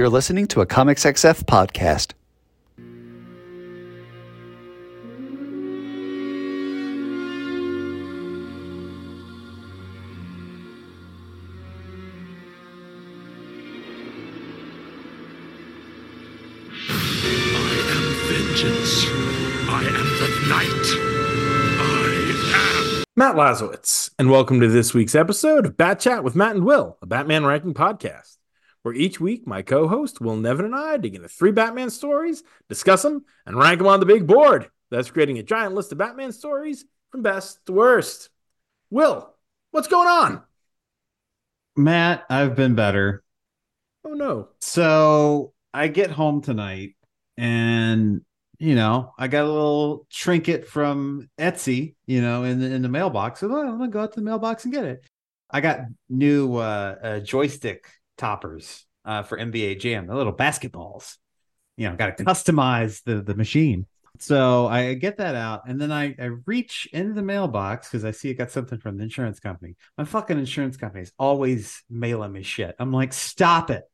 You're listening to a Comics XF podcast. Matt Lazorwitz, and welcome to this week's episode of Bat Chat with Matt and Will, a Batman ranking podcast, where each week my co host Will Nevin and I dig into three Batman stories, discuss them, and rank them on the big board, That's creating a giant list of Batman stories from best to worst. Will, what's going on? Matt, I've been better. Oh no. So I get home tonight and you know, I got a little trinket from Etsy, you know, in the in the mailbox. So I'm gonna go out to the mailbox and get it. I got new uh, uh joystick toppers uh for NBA Jam, the little basketballs. You know, got to customize the the machine. So I get that out, and then I, I reach into the mailbox because I see it got something from the insurance company. My fucking insurance company is always mailing me shit. I'm like, stop it.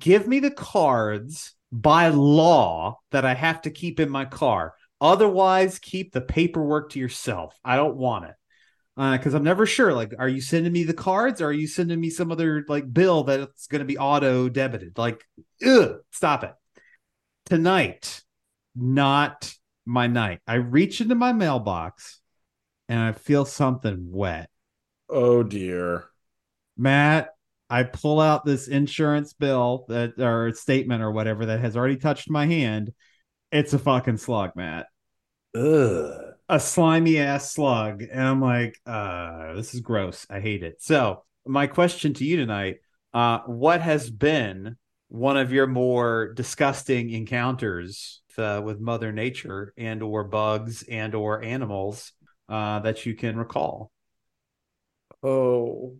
Give me the cards by law that I have to keep in my car. Otherwise, keep the paperwork to yourself. I don't want it Uh, because I'm never sure. Like, are you sending me the cards, or are you sending me some other like bill that's going to be auto debited? Like, ugh, stop it. Tonight, not my night. I reach into my mailbox and I feel something wet. Oh dear. Matt, I pull out this insurance bill that or statement or whatever that has already touched my hand. It's a fucking slug, Matt. Ugh. A slimy ass slug. And I'm like, uh, this is gross. I hate it. So my question to you tonight, uh, what has been one of your more disgusting encounters uh, with Mother Nature and or bugs and or animals uh, that you can recall? Oh.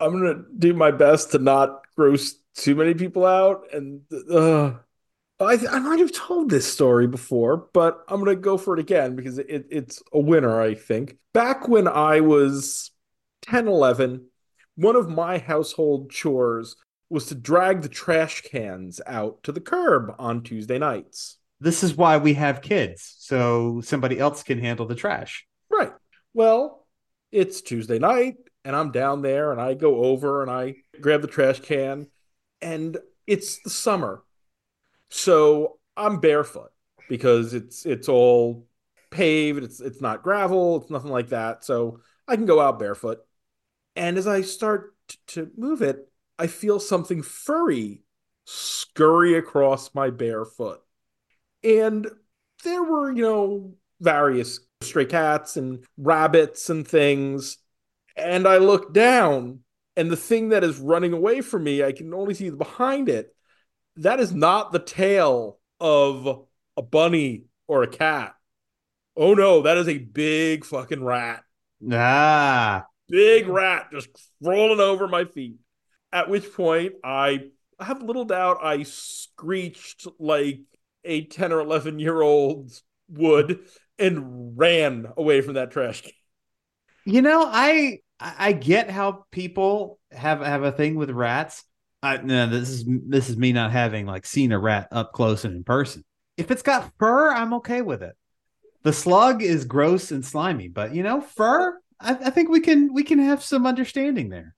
I'm gonna do my best to not gross too many people out, and uh, I I might have told this story before, but I'm gonna go for it again because it, it's a winner. I think back when I was 10, 11, one of my household chores was to drag the trash cans out to the curb on Tuesday nights. This is why we have kids, so somebody else can handle the trash. Right. Well, it's Tuesday night and I'm down there and I go over and I grab the trash can and it's the summer. So I'm barefoot because it's it's all paved, it's it's not gravel, it's nothing like that. So I can go out barefoot. And as I start t- to move it, I feel something furry scurry across my bare foot. And there were, you know, various stray cats and rabbits and things and I look down, and the thing that is running away from me, I can only see behind it. That is not the tail of a bunny or a cat. Oh no, that is a big fucking rat. Ah, Big rat just rolling over my feet. At which point, I have little doubt I screeched like a 10 or 11 year old would and ran away from that trash can. you know, I I get how people have have a thing with rats. I, no, this is this is me not having like seen a rat up close and in person. If it's got fur, I'm okay with it. The slug is gross and slimy, but you know, fur, I, I think we can we can have some understanding there.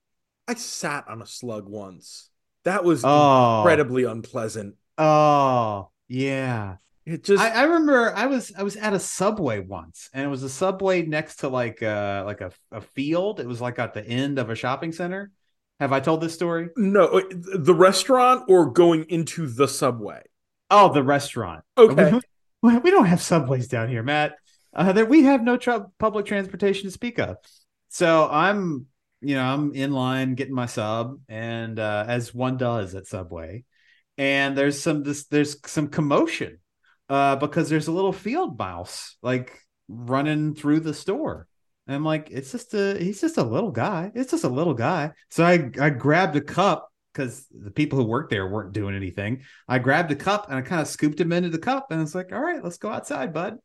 I sat on a slug once. That was Oh. incredibly unpleasant. Oh, yeah. It just I, I remember I was I was at a subway once, and it was a subway next to like uh like a, a field. It was like at the end of a shopping center. Have I told this story? no the restaurant or going into the subway. Oh, the restaurant. Okay. We, we don't have subways down here, Matt. Uh, there we have no tr- public transportation to speak of. So I'm, you know, I'm in line getting my sub, and uh, as one does at Subway, and there's some this there's some commotion uh, because there's a little field mouse like running through the store. And I'm like, it's just a he's just a little guy. It's just a little guy. So I I grabbed a cup because the people who worked there weren't doing anything. I grabbed a cup and I kind of scooped him into the cup and it's like, all right, let's go outside, bud.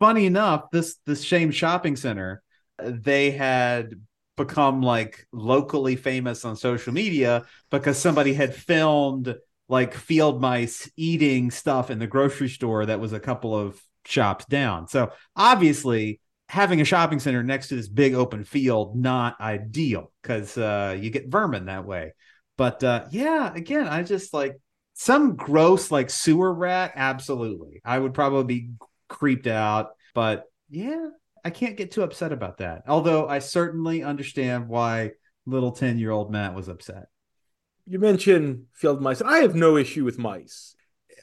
Funny enough, this this shame shopping center, they had become like locally famous on social media because somebody had filmed like field mice eating stuff in the grocery store that was a couple of shops down. So obviously, having a shopping center next to this big open field not ideal because uh, you get vermin that way. But uh, yeah, again, I just like some gross like sewer rat. Absolutely, I would probably be creeped out. But yeah, I can't get too upset about that. Although I certainly understand why little ten year old Matt was upset. You mentioned field mice. I have no issue with mice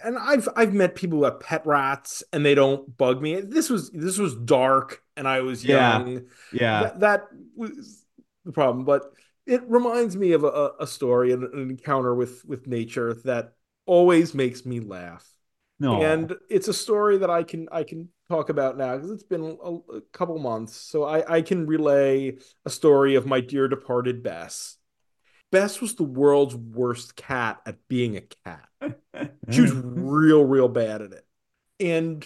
and I've I've met people who have pet rats and they don't bug me. This was this was dark and I was young. Yeah, that, that was the problem. But it reminds me of a, a story and an encounter with with nature that always makes me laugh. no, And it's a story that I can I can talk about now because it's been a, a couple months, so I I can relay a story of my dear departed Bess. Bess was the world's worst cat at being a cat. She was mm. real, real bad at it. And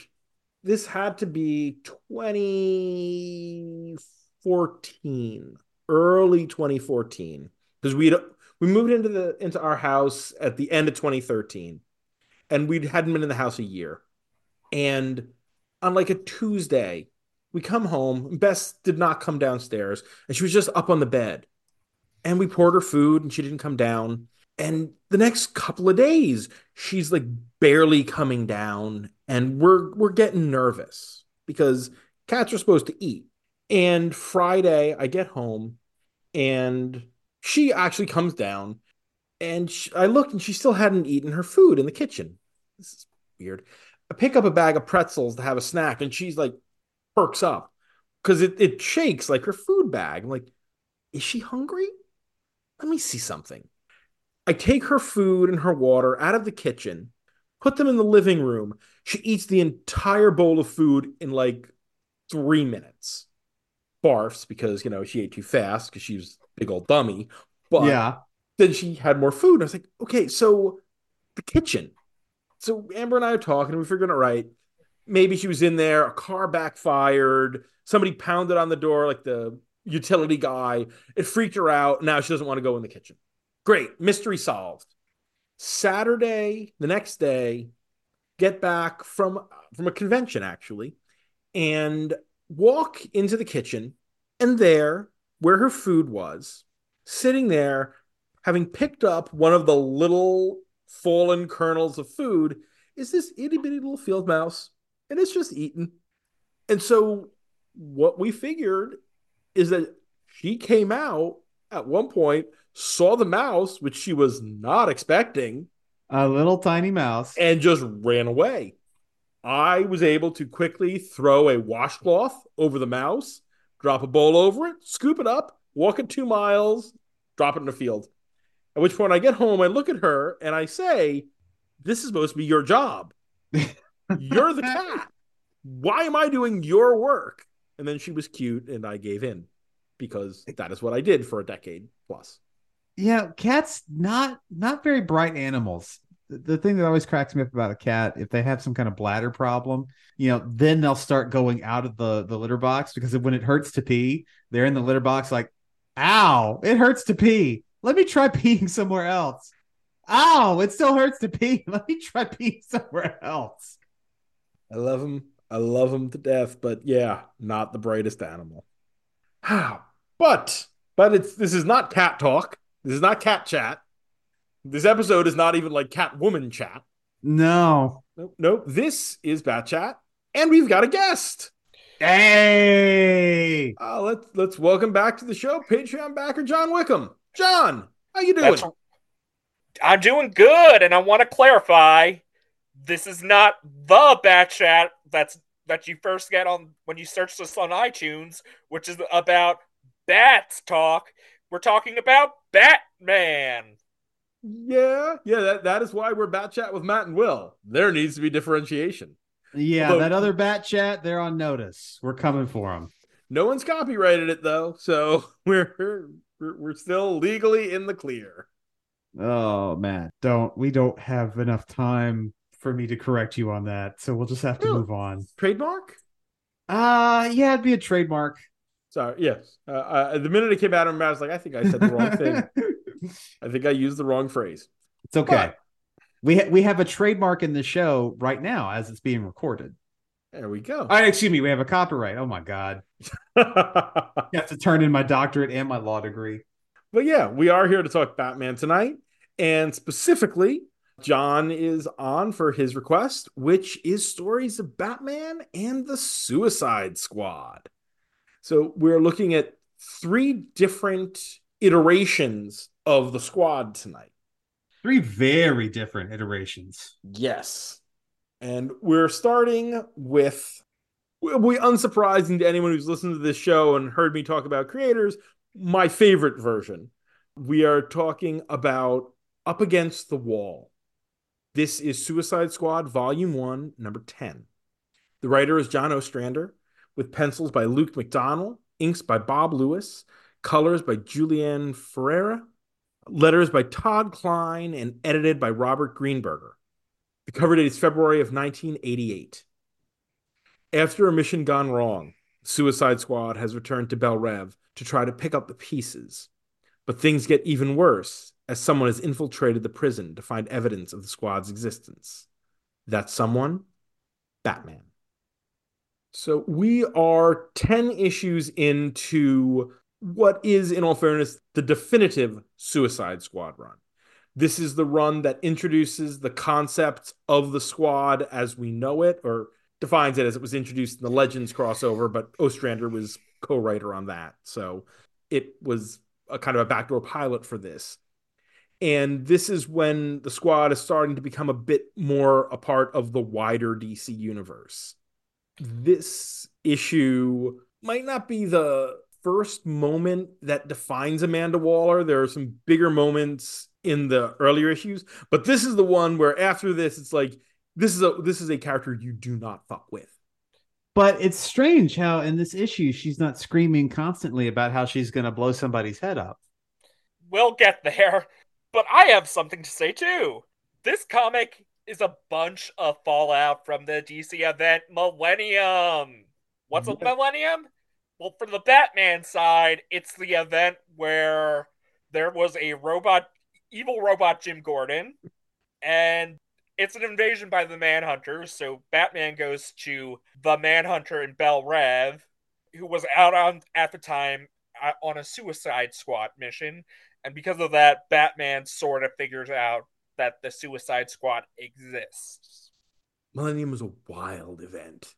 this had to be 2014, early 2014, because we we moved into the into our house at the end of 2013, and we hadn't been in the house a year. And on like a Tuesday, we come home. Bess did not come downstairs, and she was just up on the bed. And we poured her food, and she didn't come down. And the next couple of days, she's like barely coming down, and we're we're getting nervous because cats are supposed to eat. And Friday, I get home, and she actually comes down, and sh I look, and she still hadn't eaten her food in the kitchen. This is weird. I pick up a bag of pretzels to have a snack, and she's like perks up because it, it shakes like her food bag. I'm like, is she hungry? Let me see something. I take her food and her water out of the kitchen, put them in the living room. She eats the entire bowl of food in like three minutes. Barfs because, you know, she ate too fast because she was big old dummy. But yeah, then she had more food. I was like, okay, so the kitchen. So Amber and I are talking, and we figured it right. Maybe she was in there, a car backfired, somebody pounded on the door, like the utility guy. It freaked her out. Now she doesn't want to go in the kitchen. Great, mystery solved. Saturday, the next day, get back from from a convention actually, and walk into the kitchen, and there, where her food was, sitting there, having picked up one of the little fallen kernels of food, is this itty bitty little field mouse, and it's just eaten. And so, what we figured is that she came out at one point, saw the mouse, which she was not expecting, a little tiny mouse. and just ran away. I was able to quickly throw a washcloth over the mouse, drop a bowl over it, scoop it up, walk it two miles, drop it in the field. At which point I get home, I look at her, and I say, This is supposed to be your job. You're the cat. Why am I doing your work? And then she was cute, and I gave in because that is what I did for a decade plus. Yeah, cats not not very bright animals. The, the thing that always cracks me up about a cat, if they have some kind of bladder problem, you know, then they'll start going out of the the litter box because when it hurts to pee, they're in the litter box like, "Ow, it hurts to pee. Let me try peeing somewhere else." Ow, it still hurts to pee. Let me try peeing somewhere else. I love him. I love him to death, but yeah, not the brightest animal. How? but but it's this is not cat talk. This is not cat chat. This episode is not even like cat woman chat. No. Nope, nope. This is Bat Chat, and we've got a guest. Hey. Uh, let's let's welcome back to the show, Patreon backer John Wickham. John, how you doing? That's, I'm doing good, and I want to clarify: this is not the Bat Chat that's that you first get on when you search this on iTunes, which is about bats talk. We're talking about Batman. Yeah, yeah. That, that is why we're Bat Chat with Matt and Will. There needs to be differentiation. Yeah, Although- that other bat chat, they're on notice. We're coming for them. No one's copyrighted it though, so we're we're, we're still legally in the clear. Oh man, don't we don't have enough time for me to correct you on that, so we'll just have to Really? move on. Trademark? Uh yeah, it'd be a trademark. Sorry. Yes. Uh, uh, the minute it came out of my mouth, I was like, I think I said the wrong thing. I think I used the wrong phrase. It's okay. We ha- we have a trademark in the show right now as it's being recorded. There we go. Oh, excuse me, we have a copyright. Oh my god, I have to turn in my doctorate and my law degree. But yeah, we are here to talk Batman tonight. And specifically, John is on for his request, which is stories of Batman and the Suicide Squad. So we're looking at three different iterations of the squad tonight. Three very different iterations. Yes. And we're starting with, we unsurprising to anyone who's listened to this show and heard me talk about creators, my favorite version. We are talking about Up Against the Wall. This is Suicide Squad Volume 1, Number 10. The writer is John Ostrander, with pencils by Luke McDonnell, inks by Bob Lewis, colors by Julian Ferreira, letters by Todd Klein, and edited by Robert Greenberger. The cover date is February of 1988. After a mission gone wrong, Suicide Squad has returned to Belle Reve to try to pick up the pieces. But things get even worse as someone has infiltrated the prison to find evidence of the squad's existence. That someone? Batman. So we are 10 issues into what is, in all fairness, the definitive Suicide Squad run. This is the run that introduces the concept of the squad as we know it, or defines it as it was introduced in the Legends crossover, but Ostrander was co writer on that. So it was a kind of a backdoor pilot for this. And this is when the squad is starting to become a bit more a part of the wider DC universe. This issue might not be the first moment that defines Amanda Waller. There are some bigger moments in the earlier issues, but this is the one where after this, it's like this is a this is a character you do not fuck with. But it's strange how in this issue she's not screaming constantly about how she's going to blow somebody's head up. We'll get there, but I have something to say too. This comic is a bunch of fallout from the DC event Millennium. What's a Yeah. Millennium? Well, for the Batman side, it's the event where there was a robot, evil robot Jim Gordon, and it's an invasion by the Manhunters. So Batman goes to the Manhunter in Belle Reve, who was out on at the time uh, on a Suicide Squad mission, and because of that, Batman sort of figures out that the Suicide Squad exists. Millennium was a wild event.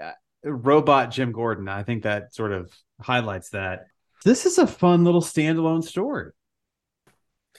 Uh, robot Jim Gordon, I think that sort of highlights that. This is a fun little standalone story.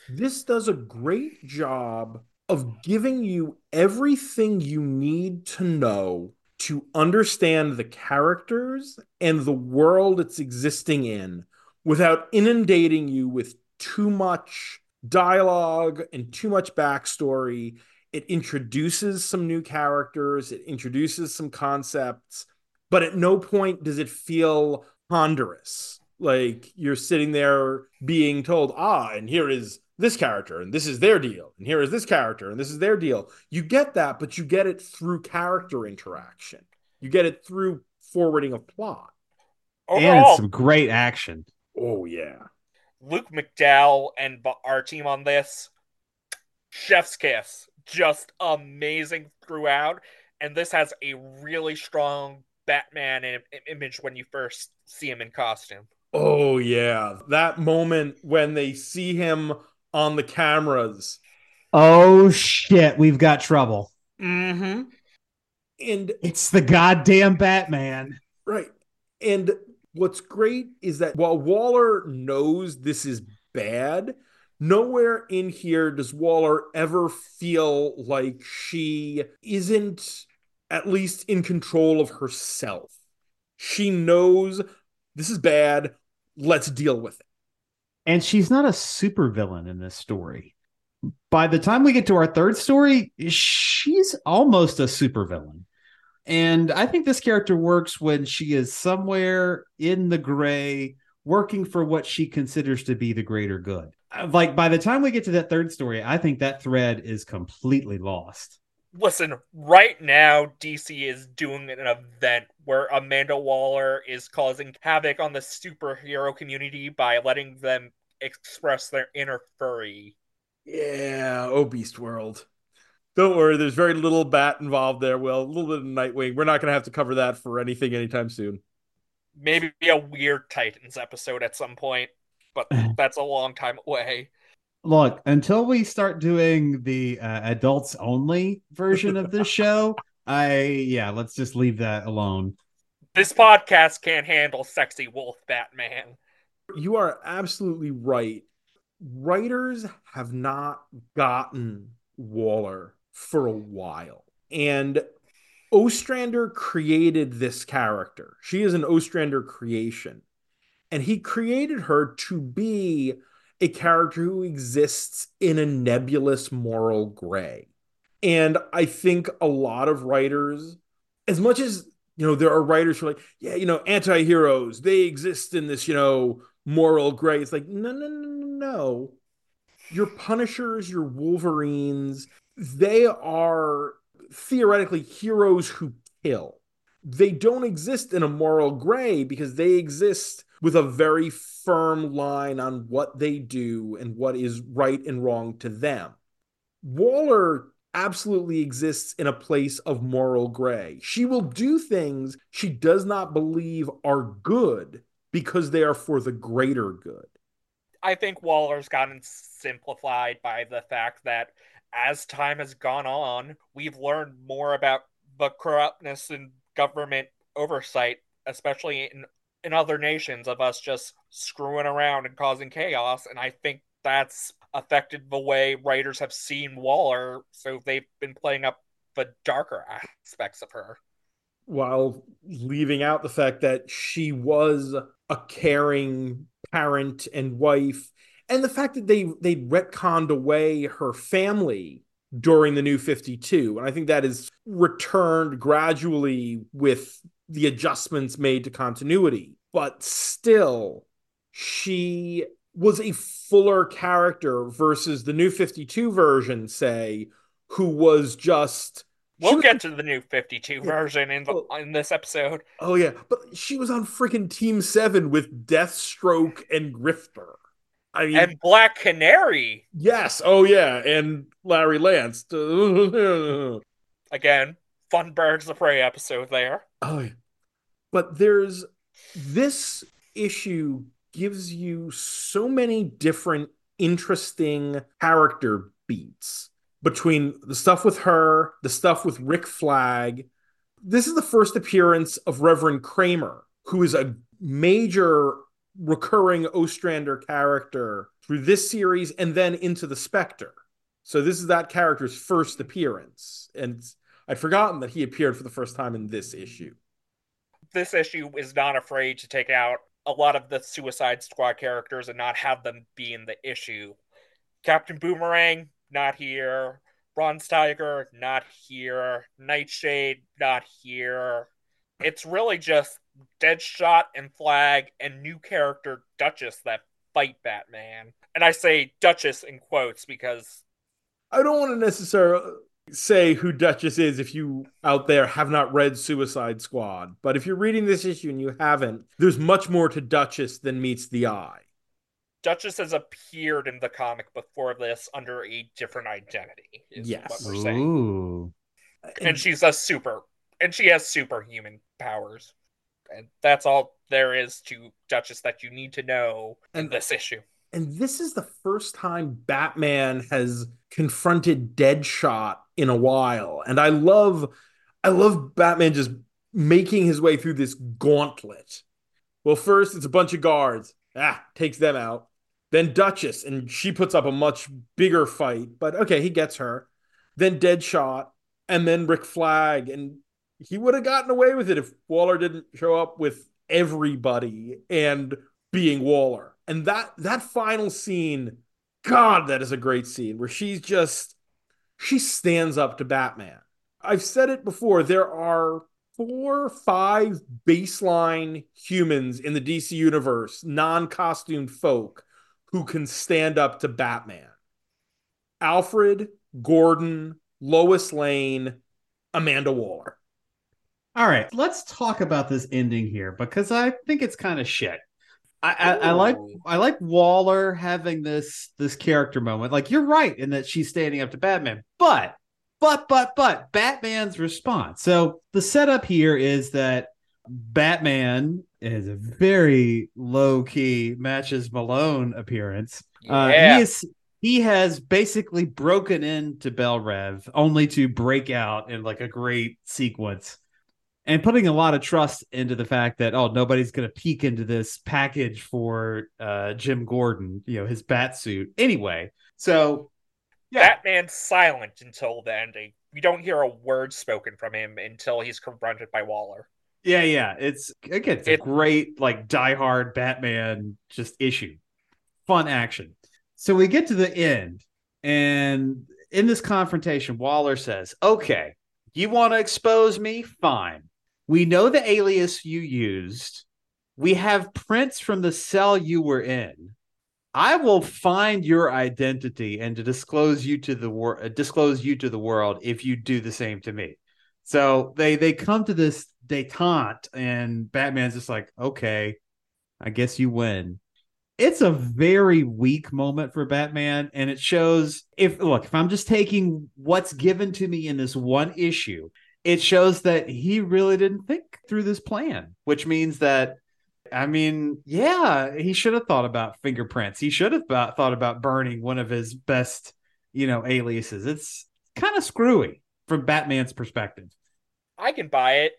This does a great job of giving you everything you need to know to understand the characters and the world it's existing in without inundating you with too much dialogue and too much backstory. It introduces some new characters, it introduces some concepts, but at no point does it feel ponderous. Like you're sitting there being told, ah, and here is this character, and this is their deal, and here is this character, and this is their deal. You get that, but you get it through character interaction. You get it through forwarding of plot. And Overall, it's some great action. Oh, yeah. Luke McDonnell and our team on this, chef's kiss, just amazing throughout. And this has a really strong Batman image when you first see him in costume. Oh, yeah. That moment when they see him on the cameras. Oh shit, we've got trouble. Mm-hmm. And It's the goddamn Batman. Right. And what's great is that while Waller knows this is bad, nowhere in here does Waller ever feel like she isn't at least in control of herself. She knows this is bad. Let's deal with it. And she's not a supervillain in this story. By the time we get to our third story, she's almost a supervillain. And I think this character works when she is somewhere in the gray, working for what she considers to be the greater good. Uh, like by the time we get to that third story, I think that thread is completely lost. Listen, right now, DC is doing an event where Amanda Waller is causing havoc on the superhero community by letting them express their inner furry. Yeah, oh Beast World. Don't worry, there's very little bat involved there. Well, a little bit of Nightwing. We're not going to have to cover that for anything anytime soon. Maybe a weird Titans episode at some point, but that's a long time away. Look, until we start doing the uh, adults only version of this show, I yeah, let's just leave that alone. This podcast can't handle sexy wolf Batman. You are absolutely right. Writers have not gotten Waller for a while. And Ostrander created this character. She is an Ostrander creation. And he created her to be a character who exists in a nebulous moral gray. And I think a lot of writers, as much as, you know, there are writers who are like, yeah, you know, anti heroes, they exist in this, you know, moral gray. It's like, no, no, no, no. No. Your Punishers, your Wolverines, they are theoretically heroes who kill. They don't exist in a moral gray because they exist with a very firm line on what they do and what is right and wrong to them. Waller absolutely exists in a place of moral gray. She will do things she does not believe are good because they are for the greater good. I think Waller's gotten simplified by the fact that as time has gone on, we've learned more about the corruptness in government oversight, especially in in other nations, of us just screwing around and causing chaos. And I think that's affected the way writers have seen Waller. So they've been playing up the darker aspects of her. While leaving out the fact that she was a caring parent and wife and the fact that they they retconned away her family during the new 52 and i think that is returned gradually with the adjustments made to continuity but still she was a fuller character versus the new 52 version say who was just We'll was, get to the new 52 version in the, in this episode. Oh yeah, but she was on freaking Team 7 with Deathstroke and Grifter. I mean, and Black Canary. Yes. Oh yeah, and Larry Lance. Again, fun Birds of Prey episode there. Oh, yeah. but there's this issue gives you so many different interesting character beats between the stuff with her, the stuff with Rick Flag. This is the first appearance of Reverend Craemer, who is a major recurring Ostrander character through this series and then into the Spectre. So this is that character's first appearance. And I'd forgotten that he appeared for the first time in this issue. This issue is not afraid to take out a lot of the Suicide Squad characters and not have them be in the issue. Captain Boomerang, not here. Bronze Tiger, not here. Nightshade, not here. It's really just Deadshot and Flag and new character Duchess that fight Batman. And I say Duchess in quotes because I don't want to necessarily say who Duchess is if you out there have not read Suicide Squad. But if you're reading this issue and you haven't, there's much more to Duchess than meets the eye. Duchess has appeared in the comic before this under a different identity. yes. What we're saying. And she's a super and she has superhuman powers. And that's all there is to Duchess that you need to know in and, this issue. And this is the first time Batman has confronted Deadshot in a while. And I love I love Batman just making his way through this gauntlet. Well, first it's a bunch of guards. Ah, takes them out. Then Duchess, and she puts up a much bigger fight, but okay, he gets her. Then Deadshot, and then Rick Flag, and he would have gotten away with it if Waller didn't show up with everybody and being Waller. And that that final scene, God, that is a great scene where she's just she stands up to Batman. I've said it before, there are four, five baseline humans in the DC universe, non-costumed folk, who can stand up to Batman. Alfred, Gordon, Lois Lane, Amanda Waller. All right, let's talk about this ending here because I think it's kind of shit. I, I, I, like I like Waller having this this character moment. Like you're right in that she's standing up to Batman, but But, but, but Batman's response. So the setup here is that Batman is a very low key matches Malone appearance. Uh, Yeah. he is he has basically broken into Belle Reve only to break out in like a great sequence and putting a lot of trust into the fact that oh nobody's going to peek into this package for uh, Jim Gordon, you know, his bat suit anyway. So yeah, Batman's silent until the ending. You don't hear a word spoken from him until he's confronted by Waller. Yeah, yeah. It's again, it's a great like diehard Batman just issue. Fun action. So we get to the end, and in this confrontation, Waller says, Okay, you want to expose me? Fine. We know the alias you used. We have prints from the cell you were in. I will find your identity and to disclose you to the world uh, disclose you to the world if you do the same to me. So they they come to this detente, and Batman's just like, okay, I guess you win. It's a very weak moment for Batman, and it shows if look, if I'm just taking what's given to me in this one issue, it shows that he really didn't think through this plan, which means that I mean, yeah, he should have thought about fingerprints. He should have thought about burning one of his best, you know, aliases. It's kind of screwy from Batman's perspective. I can buy it.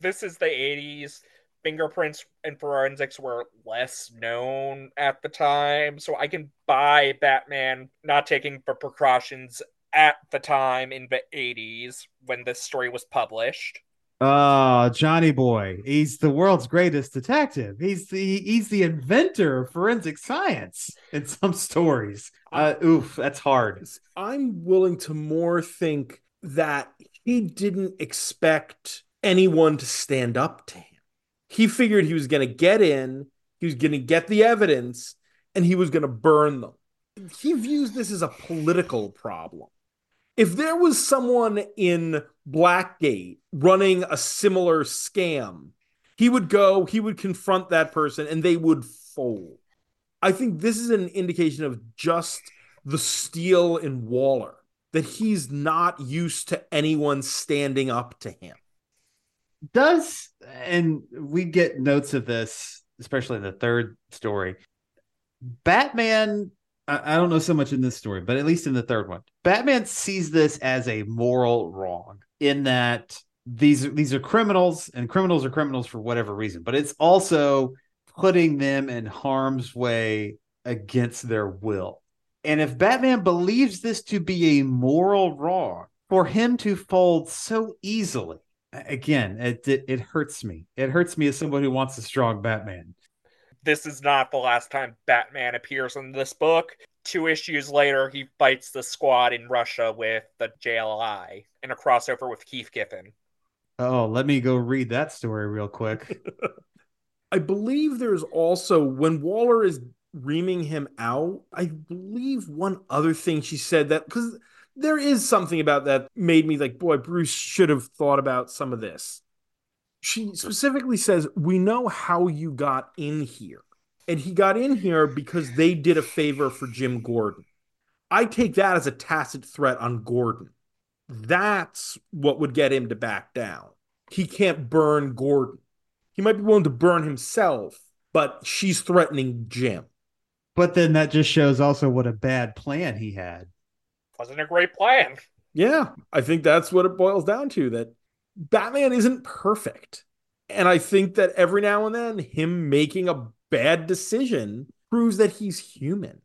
This is the 80s. Fingerprints and forensics were less known at the time, so I can buy Batman not taking the precautions at the time in the 80s when this story was published. Oh, Johnny Boy. He's the world's greatest detective. He's the he's the inventor of forensic science in some stories. Uh, oof, that's hard. I'm willing to more think that he didn't expect anyone to stand up to him. He figured he was going to get in, he was going to get the evidence, and he was going to burn them. He views this as a political problem. If there was someone in Blackgate running a similar scam, he would go, he would confront that person, and they would fold. I think this is an indication of just the steel in Waller that he's not used to anyone standing up to him. Does and we get notes of this, especially in the third story. Batman, I, I don't know so much in this story, but at least in the third one, Batman sees this as a moral wrong in that these these are criminals and criminals are criminals for whatever reason, but it's also putting them in harm's way against their will. And if Batman believes this to be a moral wrong, for him to fold so easily, again, it, it it hurts me. It hurts me as someone who wants a strong Batman. This is not the last time Batman appears in this book. Two issues later, he fights the squad in Russia with the JLI in a crossover with Keith Giffen. Oh, let me go read that story real quick. I believe there's also when Waller is reaming him out, I believe one other thing she said that because there is something about that made me like, boy, Bruce should have thought about some of this. She specifically says, We know how you got in here. And he got in here because they did a favor for Jim Gordon. I take that as a tacit threat on Gordon. That's what would get him to back down. He can't burn Gordon. He might be willing to burn himself, but she's threatening Jim. but then that just shows also what a bad plan he had. Wasn't a great plan. Yeah, I think that's what it boils down to that Batman isn't perfect. And I think that every now and then, him making a bad decision proves that he's human.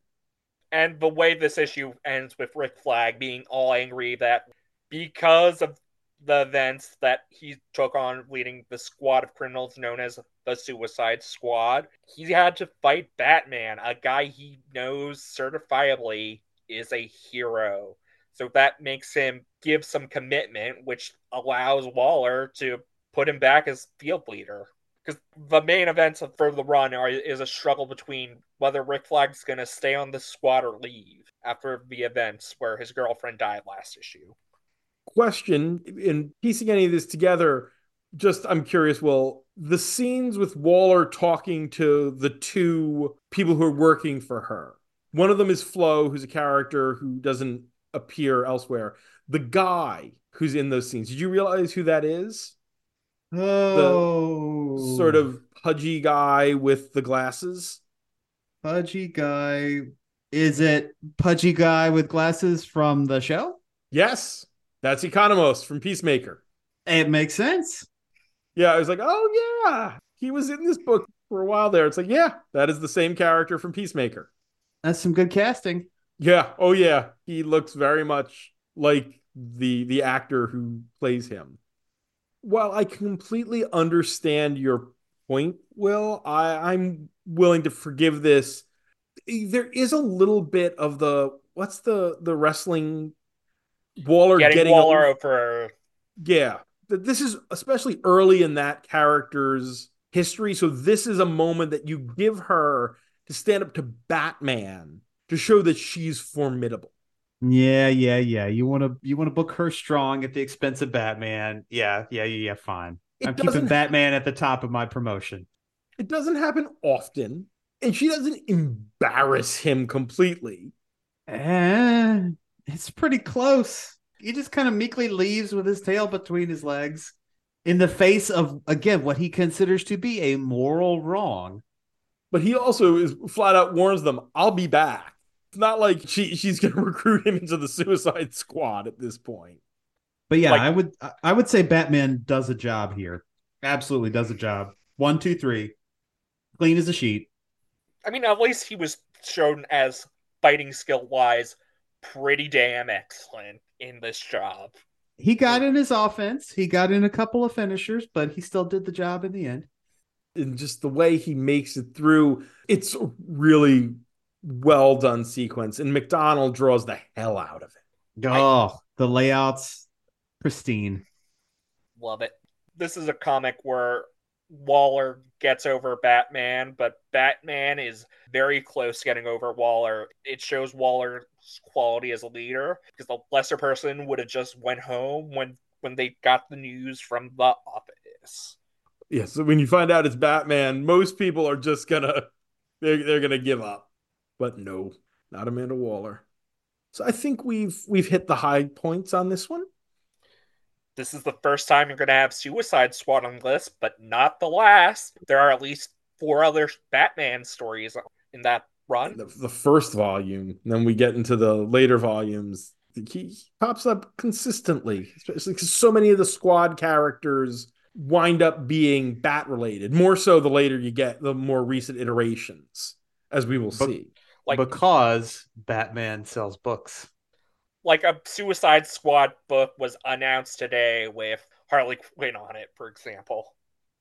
And the way this issue ends with Rick Flag being all angry that because of the events that he took on leading the squad of criminals known as the Suicide Squad, he had to fight Batman, a guy he knows certifiably is a hero. So that makes him give some commitment, which allows Waller to put him back as field leader. Because the main events for the run are is a struggle between whether Rick Flag's going to stay on the squad or leave after the events where his girlfriend died last issue. Question in piecing any of this together, just I'm curious, well, the scenes with Waller talking to the two people who are working for her. One of them is Flo, who's a character who doesn't appear elsewhere. The guy who's in those scenes, did you realize who that is? Oh, the Sort of pudgy guy with the glasses. pudgy guy. Is it pudgy guy with glasses from the show? Yes, that's Economos from Peacemaker. It makes sense. Yeah, I was like, oh yeah, he was in this book for a while there. It's like, yeah, that is the same character from Peacemaker. That's some good casting. Yeah, oh yeah, he looks very much like the the actor who plays him. While I completely understand your point, Will, I, I'm willing to forgive this. Eh, there is a little bit of the what's the the wrestling Waller getting, getting Waller over- over. yeah th- this is especially early in that character's history so this is a moment that you give her to stand up to batman to show that she's formidable Yeah, yeah, yeah. You want to you want to book her strong at the expense of Batman. Yeah, yeah, yeah, yeah. Fine. It I'm keeping Batman at the top of my promotion. it doesn't happen often and she doesn't embarrass him completely Eh, it's pretty close. He just kind of meekly leaves with his tail between his legs in the face of, again, what he considers to be a moral wrong. but he also is flat out warns them i'll be back it's not like she she's going to recruit him into the suicide squad at this point But yeah, Like- I would I- I would say Batman does a job here. Absolutely does a job. One, two, three. Clean as a sheet. I mean, at least he was shown as fighting skill wise pretty damn excellent in this job. He got in his offense. He got in a couple of finishers, but he still did the job in the end. and just the way he makes it through it's really well done sequence and McDonnell draws the hell out of it Oh, the layouts pristine. Love it. This is a comic where Waller gets over Batman, but Batman is very close to getting over Waller. It shows Waller's quality as a leader because the lesser person would have just went home when when they got the news from the office. yeah so when you find out it's batman most people are just gonna they're, they're gonna give up but no not amanda waller. So i think we've we've hit the high points on this one. This is the first time you're going to have Suicide Squad on the list, but not the last. There are at least four other Batman stories in that run. the, the first volume then we get into the later volumes. He, he pops up consistently especially because so many of the squad characters wind up being bat related more so the later you get the more recent iterations as we will But- see Like because Batman sells books. like a Suicide Squad book was announced today with Harley Quinn on it, for example.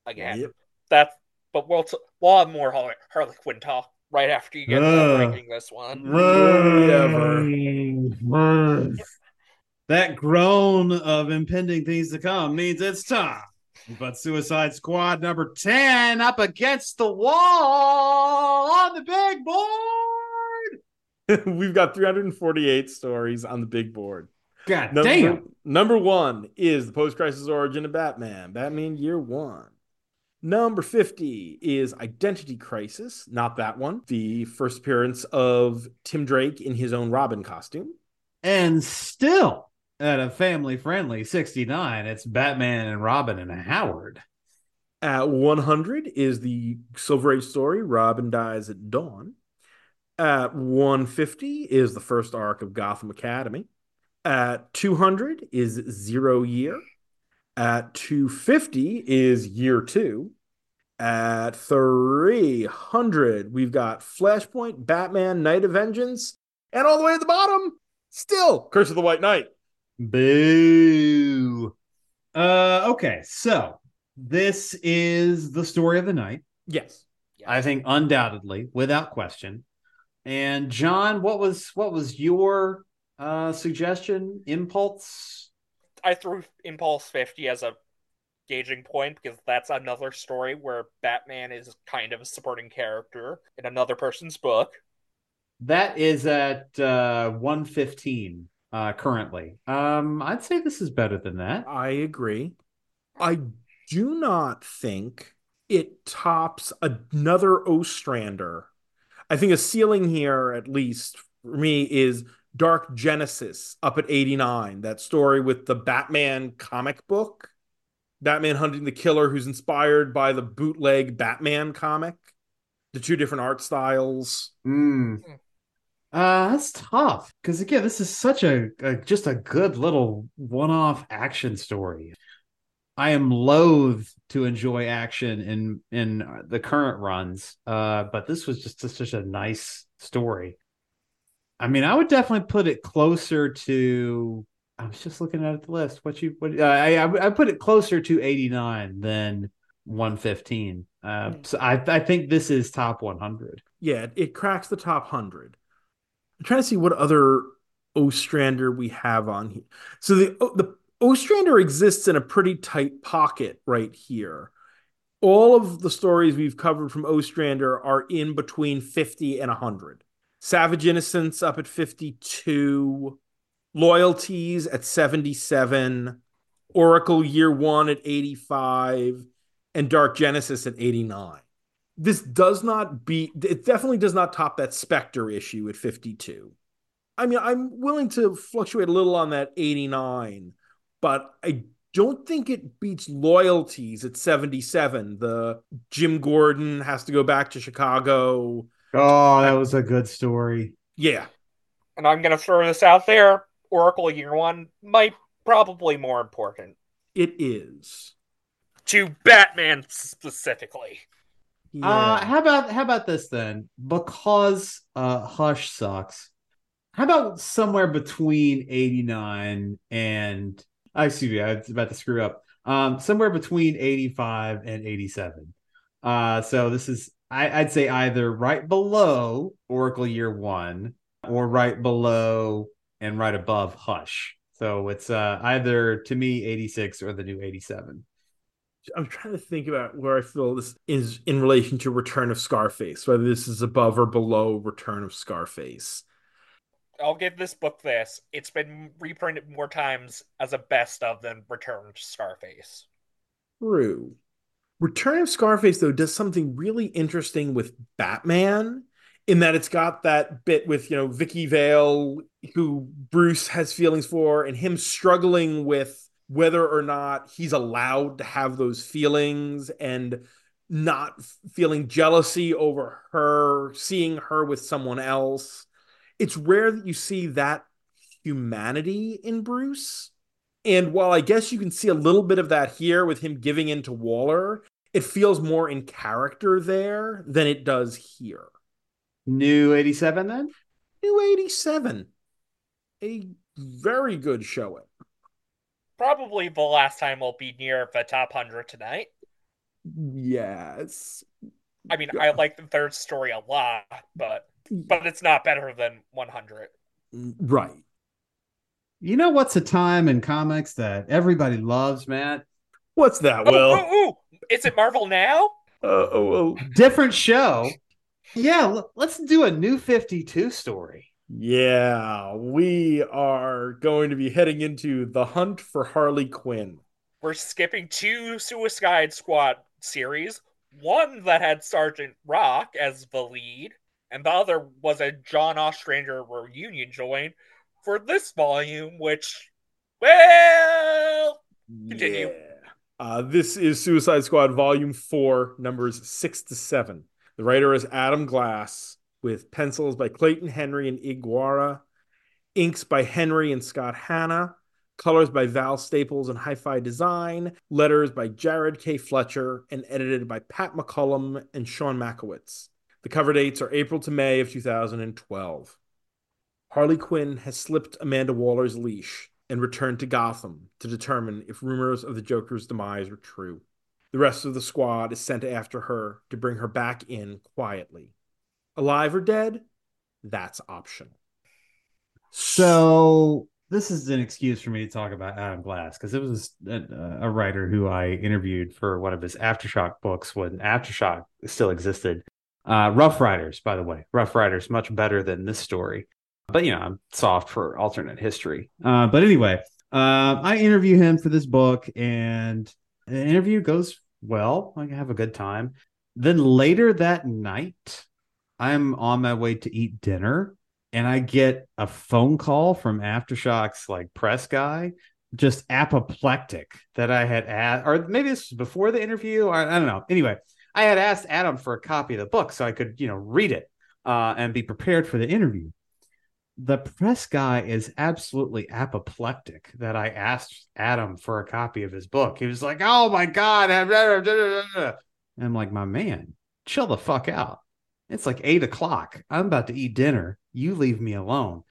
Again, Yep. that's but we'll t- we'll have more Harley, Harley Quinn talk right after you get done Ugh. ranking this one. That groan of impending things to come means it's time. But Suicide Squad number 10 up against the wall on the big board. we've got 348 stories on the big board God number, damn. number one is the post-crisis origin of batman batman year one Number 50 is Identity Crisis, not that one. The first appearance of Tim Drake in his own Robin costume. And still at a family friendly 69, it's Batman and Robin and Howard. At 100 is the Silver Age story, Robin Dies at Dawn. At 150 is the first arc of Gotham Academy. At 200 is Zero Year. At 250 is Year Two. At 300, we've got Flashpoint, Batman, Night of Vengeance. And all the way at the bottom, still Curse of the White Knight. Boo. Uh, okay, so this is the story of the night. Yes. I think undoubtedly, without question. And John, what was what was your uh suggestion? Impulse? I threw Impulse 50 as a gauging point because that's another story where Batman is kind of a supporting character in another person's book. That is at uh 115 uh currently. Um I'd say this is better than that. I agree. I do not think it tops another Ostrander. I think a ceiling here, at least for me, is Dark Genesis up at 89, that story with the Batman comic book. Batman hunting the killer who's inspired by the bootleg Batman comic. The two different art styles. Mm. Uh, that's tough because again, this is such a, a just a good little one-off action story. I am loath to enjoy action in in the current runs, uh, but this was just such a nice story. I mean, I would definitely put it closer to. I was just looking at the list. What you what uh, I I put it closer to eighty nine than one fifteen. Uh, hmm. so I I think this is top one hundred. Yeah, it cracks the top hundred. I'm trying to see what other Ostrander we have on here. So the the Ostrander exists in a pretty tight pocket right here. All of the stories we've covered from Ostrander are in between 50 and 100. Savage Innocence up at 52, Loyalties at 77, Oracle Year 1 at 85, and Dark Genesis at 89. This does not beat, it definitely does not top that Spectre issue at 52. I mean, I'm willing to fluctuate a little on that 89, but I don't think it beats loyalties at 77. The Jim Gordon has to go back to Chicago. Oh, that was a good story. Yeah. And I'm going to throw this out there. Oracle Year One might probably more important. It is. To Batman specifically. Yeah. Uh, how about how about this then? Because uh, Hush sucks. How about somewhere between 89 and excuse me, I was about to screw up. Um, somewhere between 85 and 87. Uh, so this is I, would say either right below Oracle Year One or right below and right above Hush. So it's uh, either to me 86 or the new 87. I'm trying to think about where I feel this is in relation to Return of Scarface, whether this is above or below Return of Scarface. I'll give this book this. It's been reprinted more times as a best of than Return of Scarface. True. Return of Scarface, though, does something really interesting with Batman in that it's got that bit with, you know, Vicki Vale, who Bruce has feelings for, and him struggling with whether or not he's allowed to have those feelings and not feeling jealousy over her, seeing her with someone else. It's rare that you see that humanity in Bruce. And while I guess you can see a little bit of that here with him giving in to Waller, it feels more in character there than it does here. New 87 then? New 87. A very good showing. Probably the last time we'll be near the top 100 tonight. Yes. I mean, I like the third story a lot, but but it's not better than 100. Right. You know what's a time in comics that everybody loves, Matt? What's that, Will? Ooh, ooh, ooh. Is it Marvel now? Uh, oh, well. Different show. Yeah, let's do a new 52 story. Yeah, we are going to be heading into the hunt for Harley Quinn. We're skipping two Suicide Squad series, one that had Sergeant Rock as the lead, and the other was a John Ostrander reunion join for this volume, which, well, continue. Yeah. Uh, this is Suicide Squad Volume 4, numbers 6 to 7. The writer is Adam Glass, with pencils by Clayton Henry and Ig Guara, inks by Henry and Scott Hanna, colors by Val Staples and Hi Fi Design, letters by Jared K. Fletcher, and edited by Pat McCallum and Sean Mackiewicz. The cover dates are April to May of 2012. Harley Quinn has slipped Amanda Waller's leash and returned to Gotham to determine if rumors of the Joker's demise were true. The rest of the squad is sent after her to bring her back in quietly. Alive or dead? That's optional. So, this is an excuse for me to talk about Adam Glass because it was a, a, writer who I interviewed for one of his Aftershock books when Aftershock still existed. Uh, Rough Riders, by the way, Rough Riders, much better than this story but you know, I'm soft for alternate history. Uh, but anyway, uh, I interview him for this book, and the interview goes well. I have a good time. Then later that night, I'm on my way to eat dinner, and I get a phone call from Aftershocks like press guy, just apoplectic that I had asked, or maybe this was before the interview, I don't know. Anyway, I had asked Adam for a copy of the book so I could, you know, read it uh, and be prepared for the interview. The press guy is absolutely apoplectic that I asked Adam for a copy of his book. He was like, "Oh my god!" And I'm like, "My man, chill the fuck out." It's like eight o'clock. I'm about to eat dinner. You leave me alone.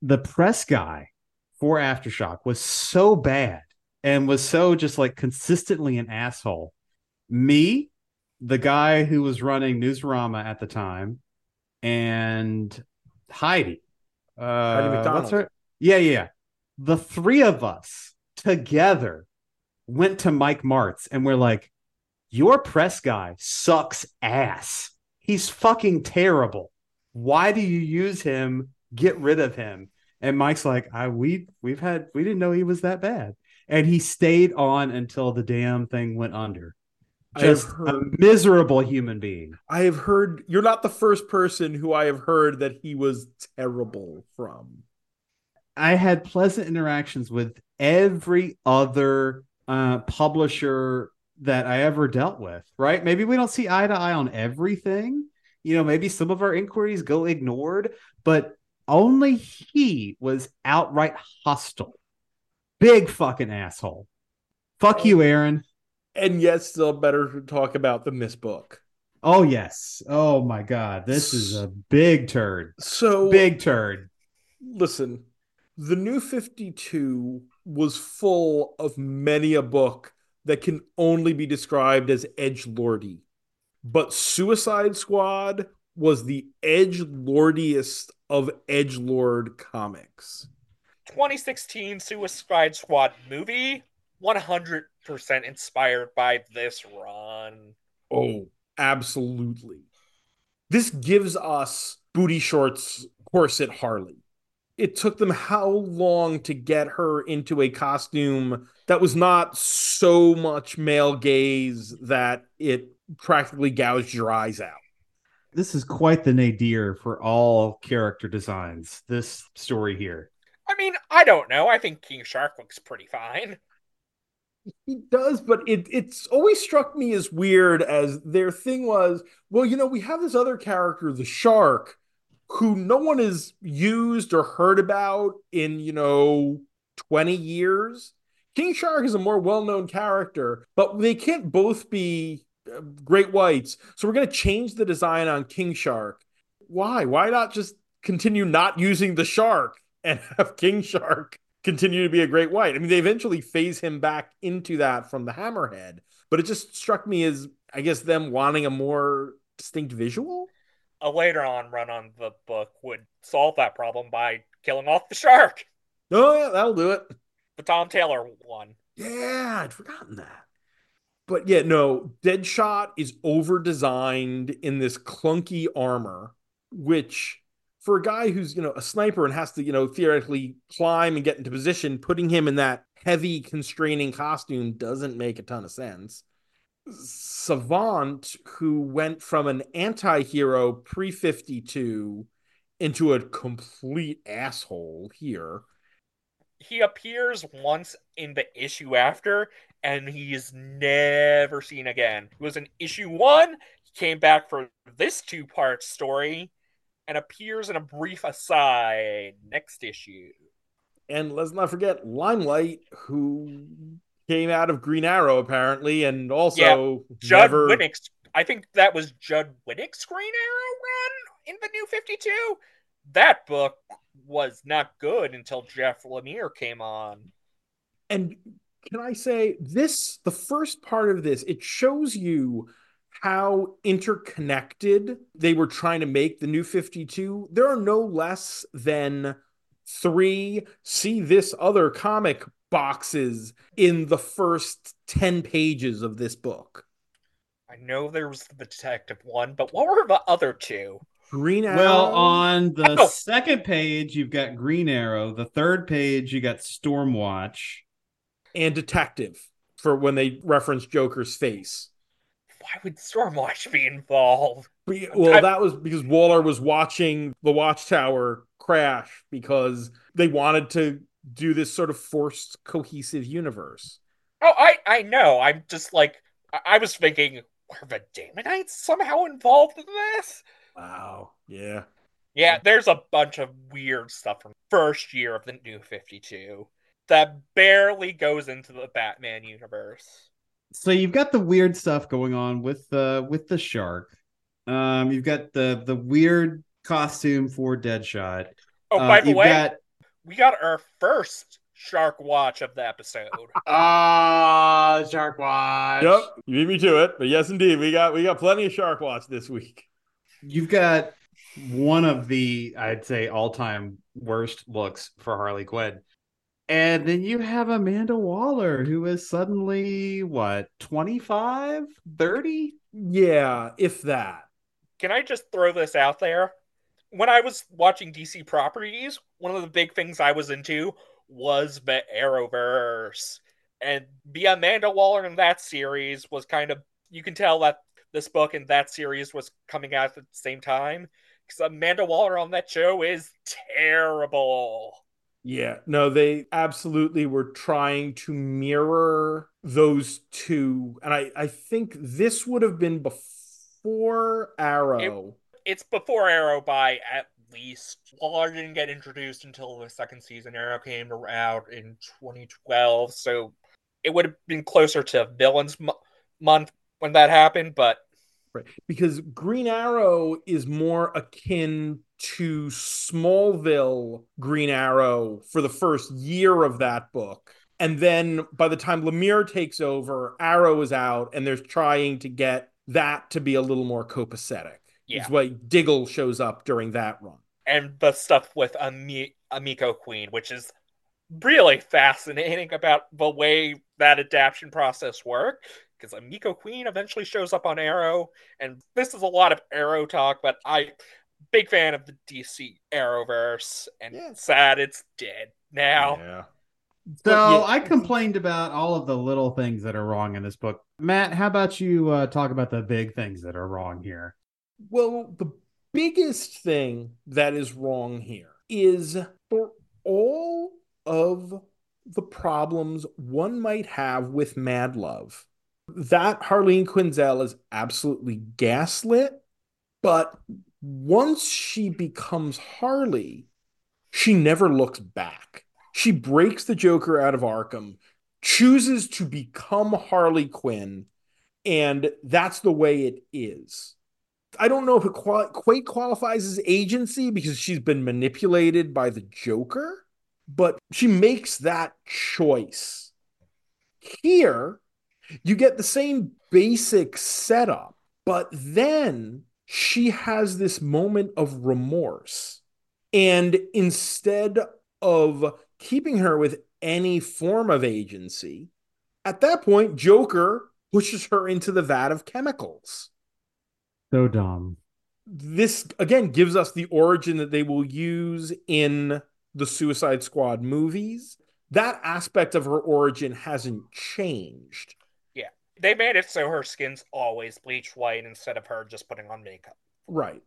The press guy for Aftershock was so bad and was so just like consistently an asshole. Me, the guy who was running Newsarama at the time, and Heidi. Uh, Heidi McDonald. what's her? Yeah, yeah. The three of us together went to Mike Marts and we're like, your press guy sucks ass. He's fucking terrible. Why do you use him? Get rid of him. And Mike's like, I we we've had we didn't know he was that bad. And he stayed on until the damn thing went under. Just a miserable human being. I have heard you're not the first person who I have heard that he was terrible from. I had pleasant interactions with every other uh, publisher that I ever dealt with, right? Maybe we don't see eye to eye on everything. You know, maybe some of our inquiries go ignored, but only he was outright hostile. Big fucking asshole. Fuck you, Aaron. And yet still better to talk about the Miss book. Oh, yes. Oh, my God. This is a big turd. So Big turd. listen, the new 52 was full of many a book that can only be described as edge lordy. But Suicide Squad was the edge lordiest of edge lord comics. 2016 Suicide Squad movie, 100% inspired by this run. Oh, absolutely. This gives us booty shorts corset Harley. It took them how long to get her into a costume that was not so much male gaze that it practically gouged your eyes out. This is quite the nadir for all character designs. This story here. I mean, I don't know. I think King Shark looks pretty fine. He does, but it it's always struck me as weird as their thing was, well, you know, we have this other character, the shark, who no one has used or heard about in, you know, 20 years. King Shark is a more well-known character, but they can't both be uh, great whites. So we're going to change the design on King Shark. Why? Why not just continue not using the shark and have King Shark continue to be a great white. I mean, they eventually phase him back into that from the Hammerhead, but it just struck me as, I guess, them wanting a more distinct visual. A later on run on the book would solve that problem by killing off the shark. Oh, yeah, that'll do it. The Tom Taylor one. Yeah, I'd forgotten that. But yeah, no, Deadshot is over designed in this clunky armor, which for a guy who's, you know, a sniper and has to, you know, theoretically climb and get into position, putting him in that heavy constraining costume doesn't make a ton of sense. Savant, who went from an anti hero pre 52 into a complete asshole here. He appears once in the issue after, and he is never seen again. He was in issue one, he came back for this two part story, and appears in a brief aside next issue. And let's not forget Limelight, who came out of Green Arrow apparently, and also Judd never. Winnick's, I think that was Judd Winick's Green Arrow run in the New 52. That book was not good until Jeff Lemire came on. And can I say this? The first part of this, it shows you how interconnected they were trying to make the New 52. There are no less than three see this other comic boxes in the first 10 pages of this book. I know there was the detective one, but what were the other two? Green Arrow. Well, on the Oh. second page, you've got Green Arrow. The third page, you got Stormwatch. and Detective for when they reference Joker's face. Why would Stormwatch be involved? Well, I- that was because Waller was watching the Watchtower crash because they wanted to do this sort of forced cohesive universe. Oh, I I know. I'm just like I, I was thinking, were the Daemonites somehow involved in this? Wow. Yeah. Yeah, there's a bunch of weird stuff from first year of the New Fifty Two that barely goes into the Batman universe. So you've got the weird stuff going on with the with the shark. Um, you've got the the weird costume for Deadshot. Oh, Uh, by the way, got we got our first Shark Watch of the episode. Ah, Shark Watch. Yep. You beat me to it, but yes, indeed, we got we got plenty of Shark Watch this week. you've got one of the I'd say all time worst looks for Harley Quinn. And then you have Amanda Waller, who is suddenly what 25, 30? Yeah, if that. Can I just throw this out there? When I was watching DC properties, one of the big things I was into was the Arrowverse. And the Amanda Waller in that series was kind of you can tell that this book and that series was coming out at the same time. Because Amanda Waller on that show is terrible. Yeah, no, they absolutely were trying to mirror those two. And I, I think this would have been before Arrow. It's before Arrow by at least. Waller didn't get introduced until the second season. Arrow came out in 2012, so it would have been closer to Villains Month when that happened. But Right. Because Green Arrow is more akin to Smallville Green Arrow for the first year of that book. And then by the time Lemire takes over, Arrow is out, and they're trying to get that to be a little more copacetic. Yeah. It's why Diggle shows up during that run. and the stuff with Ami- Emiko Queen, which is really fascinating about the way that adaptation process worked. Because Emiko Queen eventually shows up on Arrow, and this is a lot of Arrow talk, but I big fan of the DC Arrowverse, and Yeah. sad it's dead now. Yeah. So yeah- I complained about all of the little things that are wrong in this book. Matt, how about you uh, talk about the big things that are wrong here? Well, the biggest thing that is wrong here is for all of the problems one might have with Mad Love, that Harleen Quinzel is absolutely gaslit, but once she becomes Harley, she never looks back. She breaks the Joker out of Arkham, chooses to become Harley Quinn, and that's the way it is. I don't know if it qual- quite qualifies as agency because she's been manipulated by the Joker, but she makes that choice. Here, you get the same basic setup, but then she has this moment of remorse. And instead of keeping her with any form of agency, at that point, Joker pushes her into the vat of chemicals So dumb. this again gives us the origin that they will use in the Suicide Squad movies. That aspect of her origin hasn't changed. They made it so her skin's always bleached white instead of her just putting on makeup. Right.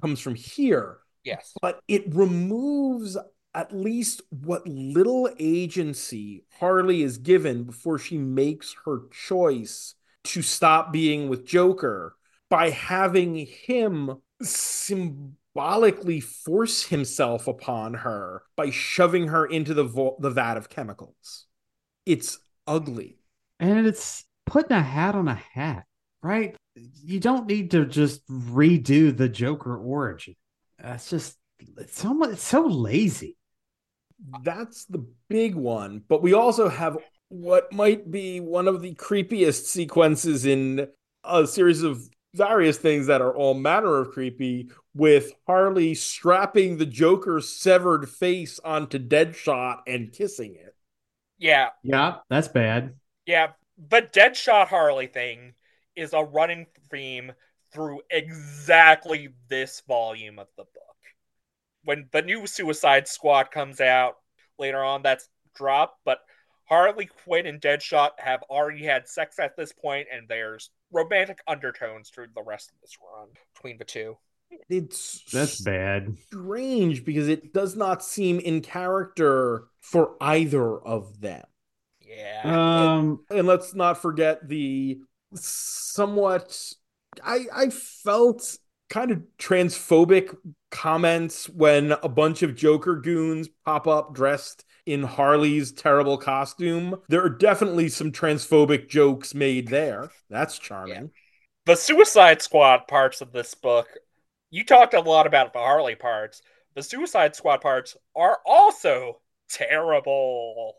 Comes from here, Yes. but it removes at least what little agency Harley is given before she makes her choice to stop being with Joker by having him symbolically force himself upon her by shoving her into the vo- the vat of chemicals. It's ugly. And it's putting a hat on a hat, right? You don't need to just redo the Joker origin. That's just it's so much, it's so lazy. That's the big one. But we also have what might be one of the creepiest sequences in a series of various things that are all manner of creepy with Harley strapping the Joker's severed face onto Deadshot and kissing it. Yeah. Yeah, that's bad. Yeah. The Deadshot Harley thing is a running theme through exactly this volume of the book. When the new Suicide Squad comes out later on, that's dropped, but Harley Quinn and Deadshot have already had sex at this point, and there's romantic undertones through the rest of this run between the two. It's That's bad. strange because it does not seem in character for either of them. Yeah. Um, and let's not forget the somewhat I I felt kind of transphobic comments when a bunch of Joker goons pop up dressed in Harley's terrible costume. There are definitely some transphobic jokes made there. That's charming. the Suicide Squad parts of this book, you talked a lot about the Harley parts. The Suicide Squad parts are also terrible.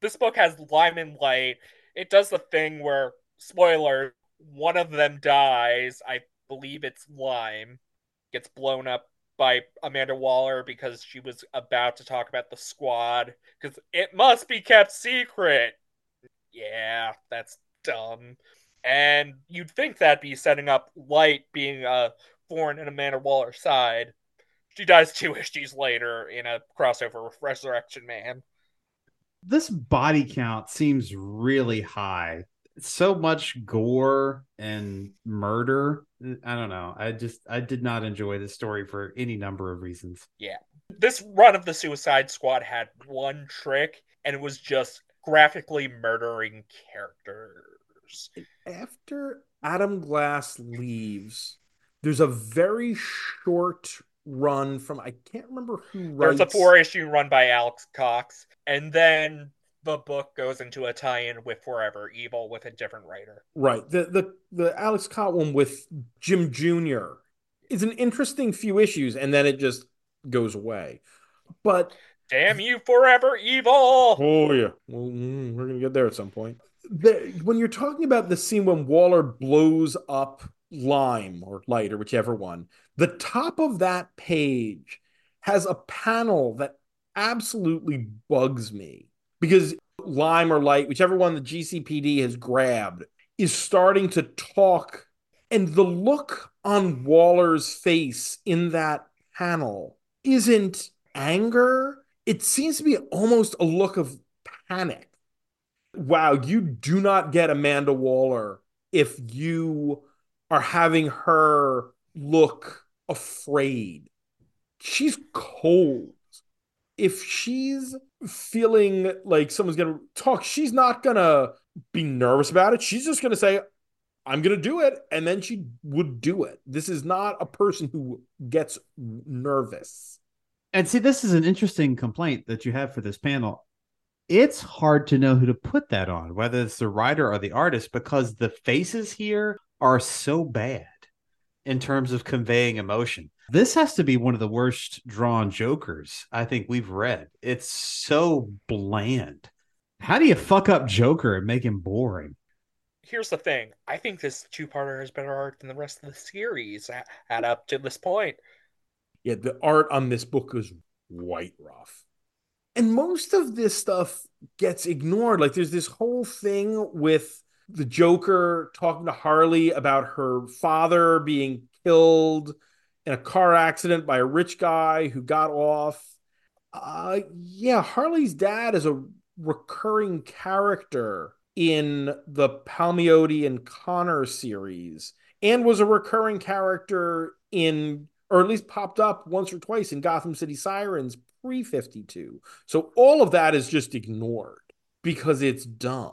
This book has Lyman Light. It does the thing where, spoiler, one of them dies. I believe it's Lime. Gets blown up by Amanda Waller because she was about to talk about the squad. Because it must be kept secret. Yeah, that's dumb. And you'd think that'd be setting up Light being a foreign in Amanda Waller's side. She dies two issues later in a crossover with Resurrection Man. This body count seems really high. So much gore and murder. I don't know. I just I did not enjoy this story for any number of reasons. Yeah. This run of the Suicide Squad had one trick, and it was just graphically murdering characters. After Adam Glass leaves, there's a very short run from I can't remember who writes There's a four issue run by Ales Kot, and then the book goes into a tie in with Forever Evil with a different writer. Right. The the the Ales Kot one with Jim Jr. is an interesting few issues, and then it just goes away. But Damn you, Forever Evil! oh yeah, well, mm, we're gonna get there at some point. The, when you're talking about the scene when Waller blows up Lime or Light or whichever one, the top of that page has a panel that absolutely bugs me because Lime or Light, whichever one the GCPD has grabbed, is starting to talk, and the look on Waller's face in that panel isn't anger. It seems to be almost a look of panic. Wow, you do not get Amanda Waller if you are having her look afraid. She's cold. If she's feeling like someone's going to talk, she's not going to be nervous about it. She's just going to say, I'm going to do it. And then she would do it. This is not a person who gets nervous. And see, this is an interesting complaint that you have for this panel. It's hard to know who to put that on, whether it's the writer or the artist, because the faces here are so bad in terms of conveying emotion. This has to be one of the worst drawn Jokers I think we've read. It's so bland. How do you fuck up Joker and make him boring? Here's the thing I think this two parter has better art than the rest of the series at, at up to this point. Yeah, the art on this book is white rough. And most of this stuff gets ignored. Like there's this whole thing with the Joker talking to Harley about her father being killed in a car accident by a rich guy who got off. Uh yeah, Harley's dad is a recurring character in the Palmiotti and Conner series and was a recurring character in or at least popped up once or twice in Gotham City Sirens pre 52. So all of that is just ignored because it's dumb.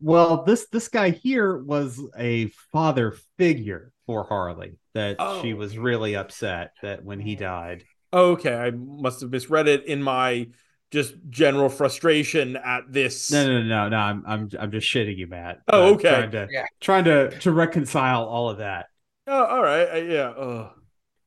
Well, this this guy here was a father figure for Harley that she Oh. was really upset that when he died. Okay, I must have misread it in my just general frustration at this. No, no, no, no, no. I'm I'm I'm just shitting you, Matt. Oh, I'm okay. Trying to, Yeah. trying to to reconcile all of that. Oh, all right. I- yeah. Uh,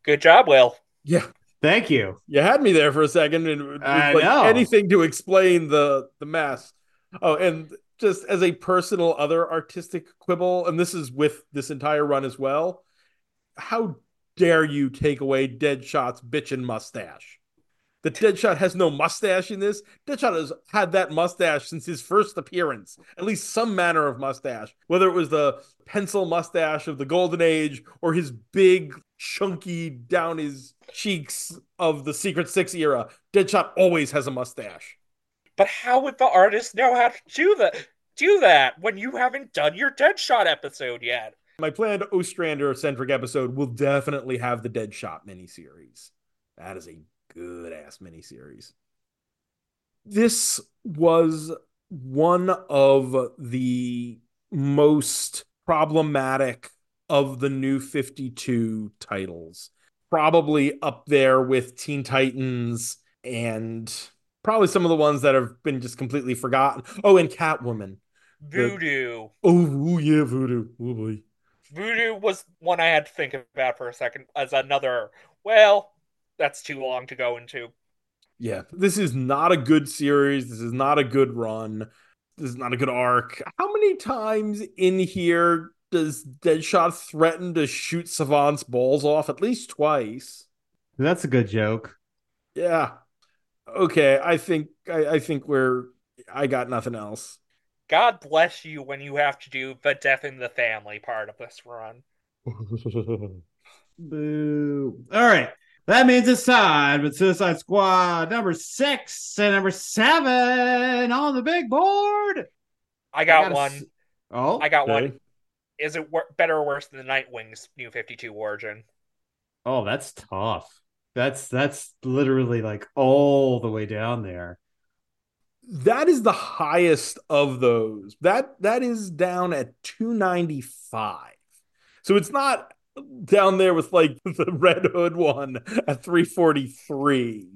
Good job, Will. yeah. Thank you. You had me there for a second, and I like know. anything to explain the the mess. Oh, and just as a personal other artistic quibble, and this is with this entire run as well. How dare you take away Deadshot's bitchin' mustache? The Deadshot has no mustache in this. Deadshot has had that mustache since his first appearance, at least some manner of mustache, whether it was the pencil mustache of the Golden Age or his big, chunky down his cheeks of the Secret Six era. Deadshot always has a mustache. But how would the artist know how to do that? Do that when you haven't done your Deadshot episode yet? My planned Ostrander centric episode will definitely have the Deadshot miniseries. That is a good ass miniseries. This was one of the most problematic of the new 52 titles. Probably up there with Teen Titans and probably some of the ones that have been just completely forgotten. Oh, and Catwoman. Voodoo. Oh, ooh, yeah, Voodoo. Oh boy. Voodoo was one I had to think about for a second as another. Well, that's too long to go into. Yeah, this is not a good series. This is not a good run. This is not a good arc. How many times in here does Deadshot threaten to shoot Savant's balls off? At least twice. That's a good joke. Yeah. Okay, I think I, I think we're I got nothing else. God bless you when you have to do the death in the family part of this run. Boo. All right. That means it's time with Suicide Squad number six and number seven on the big board. I got gotta one. s- Oh, I got Okay. one. Is it wor- better or worse than the Nightwing's New 52 Origin? oh, that's tough. That's that's literally like all the way down there. That is the highest of those. That that is down at 295. So it's not down there with like the Red Hood one at 343.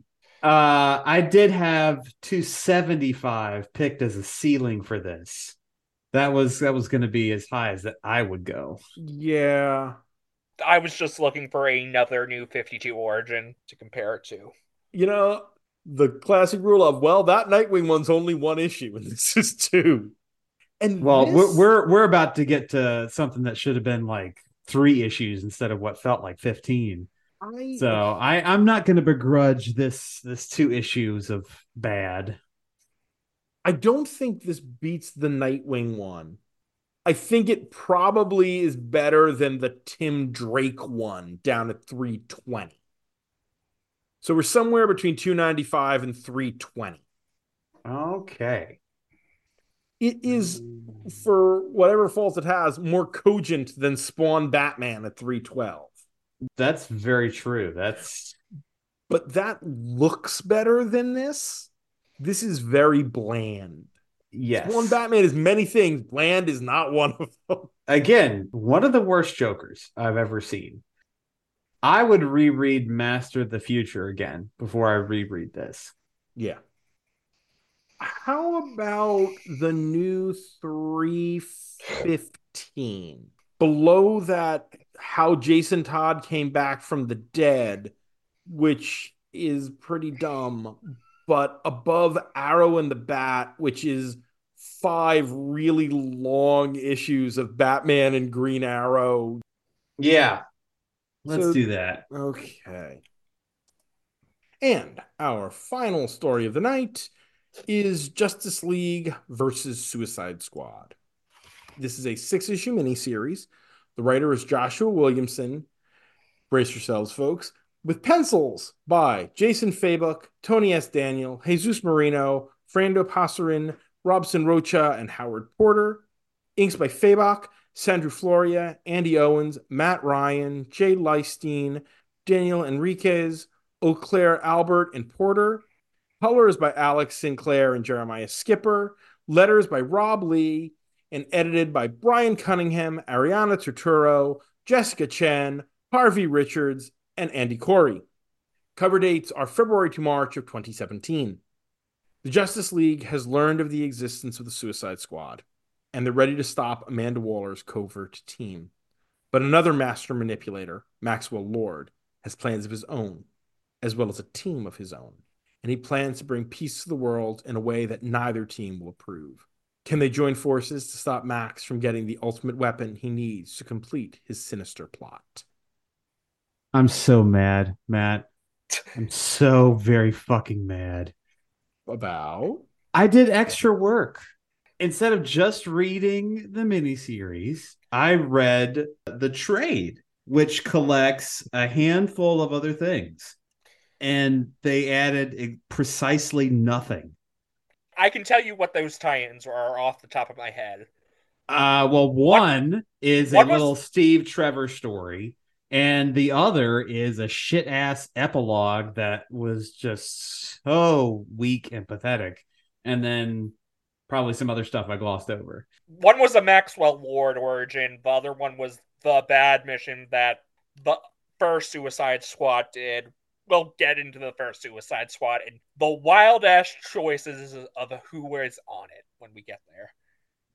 Uh, I did have 275 picked as a ceiling for this. That was that was going to be as high as that I would go. Yeah. I was just looking for another New 52 Origin to compare it to. You know, the classic rule of well, that Nightwing one's only one issue, and this is two. And Well, this- we're, we're we're about to get to something that should have been like three issues instead of what felt like 15. I, So I I'm not going to begrudge this this two issues of bad. I don't think this beats the Nightwing one. I think it probably is better than the Tim Drake one down at 320. So we're somewhere between 295 and 320. Okay. It is, hmm. for whatever faults it has, more cogent than Spawn Batman at 312. That's very true. That's But that looks better than this. This is very bland. yes. Spawn Batman is many things. Bland is not one of them. Again, one of the worst Jokers I've ever seen. I would reread Master of the Future again before I reread this. Yeah. How about the new 315? Below that, how Jason Todd came back from the dead, which is pretty dumb. But above Arrow and the Bat, which is five really long issues of Batman and Green Arrow. Yeah. Let's So- do that. Okay. And our final story of the night is Justice League versus Suicide Squad. This is a six issue miniseries. The writer is Joshua Williamson. Brace yourselves, folks. With pencils by Jason Fabok, Tony S. Daniel, Jesus Merino, Frando Pasarin, Robson Rocha, and Howard Porter. Inks by Fabok, Sandra Floria, Andy Owens, Matt Ryan, Jay Leisten, Daniel Henriques, Eau Claire Albert, and Porter. Colors by Alex Sinclair and Jeremiah Skipper. Letters by Rob Leigh, and edited by Brian Cunningham, Ariana Turturro, Jessica Chen, Harvey Richards, and Andy Khouri. Cover dates are February to March of 2017. The Justice League has learned of the existence of the Suicide Squad, and they're ready to stop Amanda Waller's covert team. But another master manipulator, Maxwell Lord, has plans of his own, as well as a team of his own, and he plans to bring peace to the world in a way that neither team will approve. Can they join forces to stop Max from getting the ultimate weapon he needs to complete his sinister plot? I'm so mad, Matt. I'm so very fucking mad. About I did extra work. Instead of just reading the miniseries, I read the trade, which collects a handful of other things. And they added precisely nothing. I can tell you what those tie-ins are off the top of my head. Uh, well, one is a was- little Steve Trevor story, and the other is a shit ass epilogue that was just so weak and pathetic. And then probably some other stuff I glossed over. One was a Maxwell Lord origin. The other one was the bad mission that the first Suicide Squad did. We'll get into the first Suicide Squad and the wild ass choices of who is on it when we get there.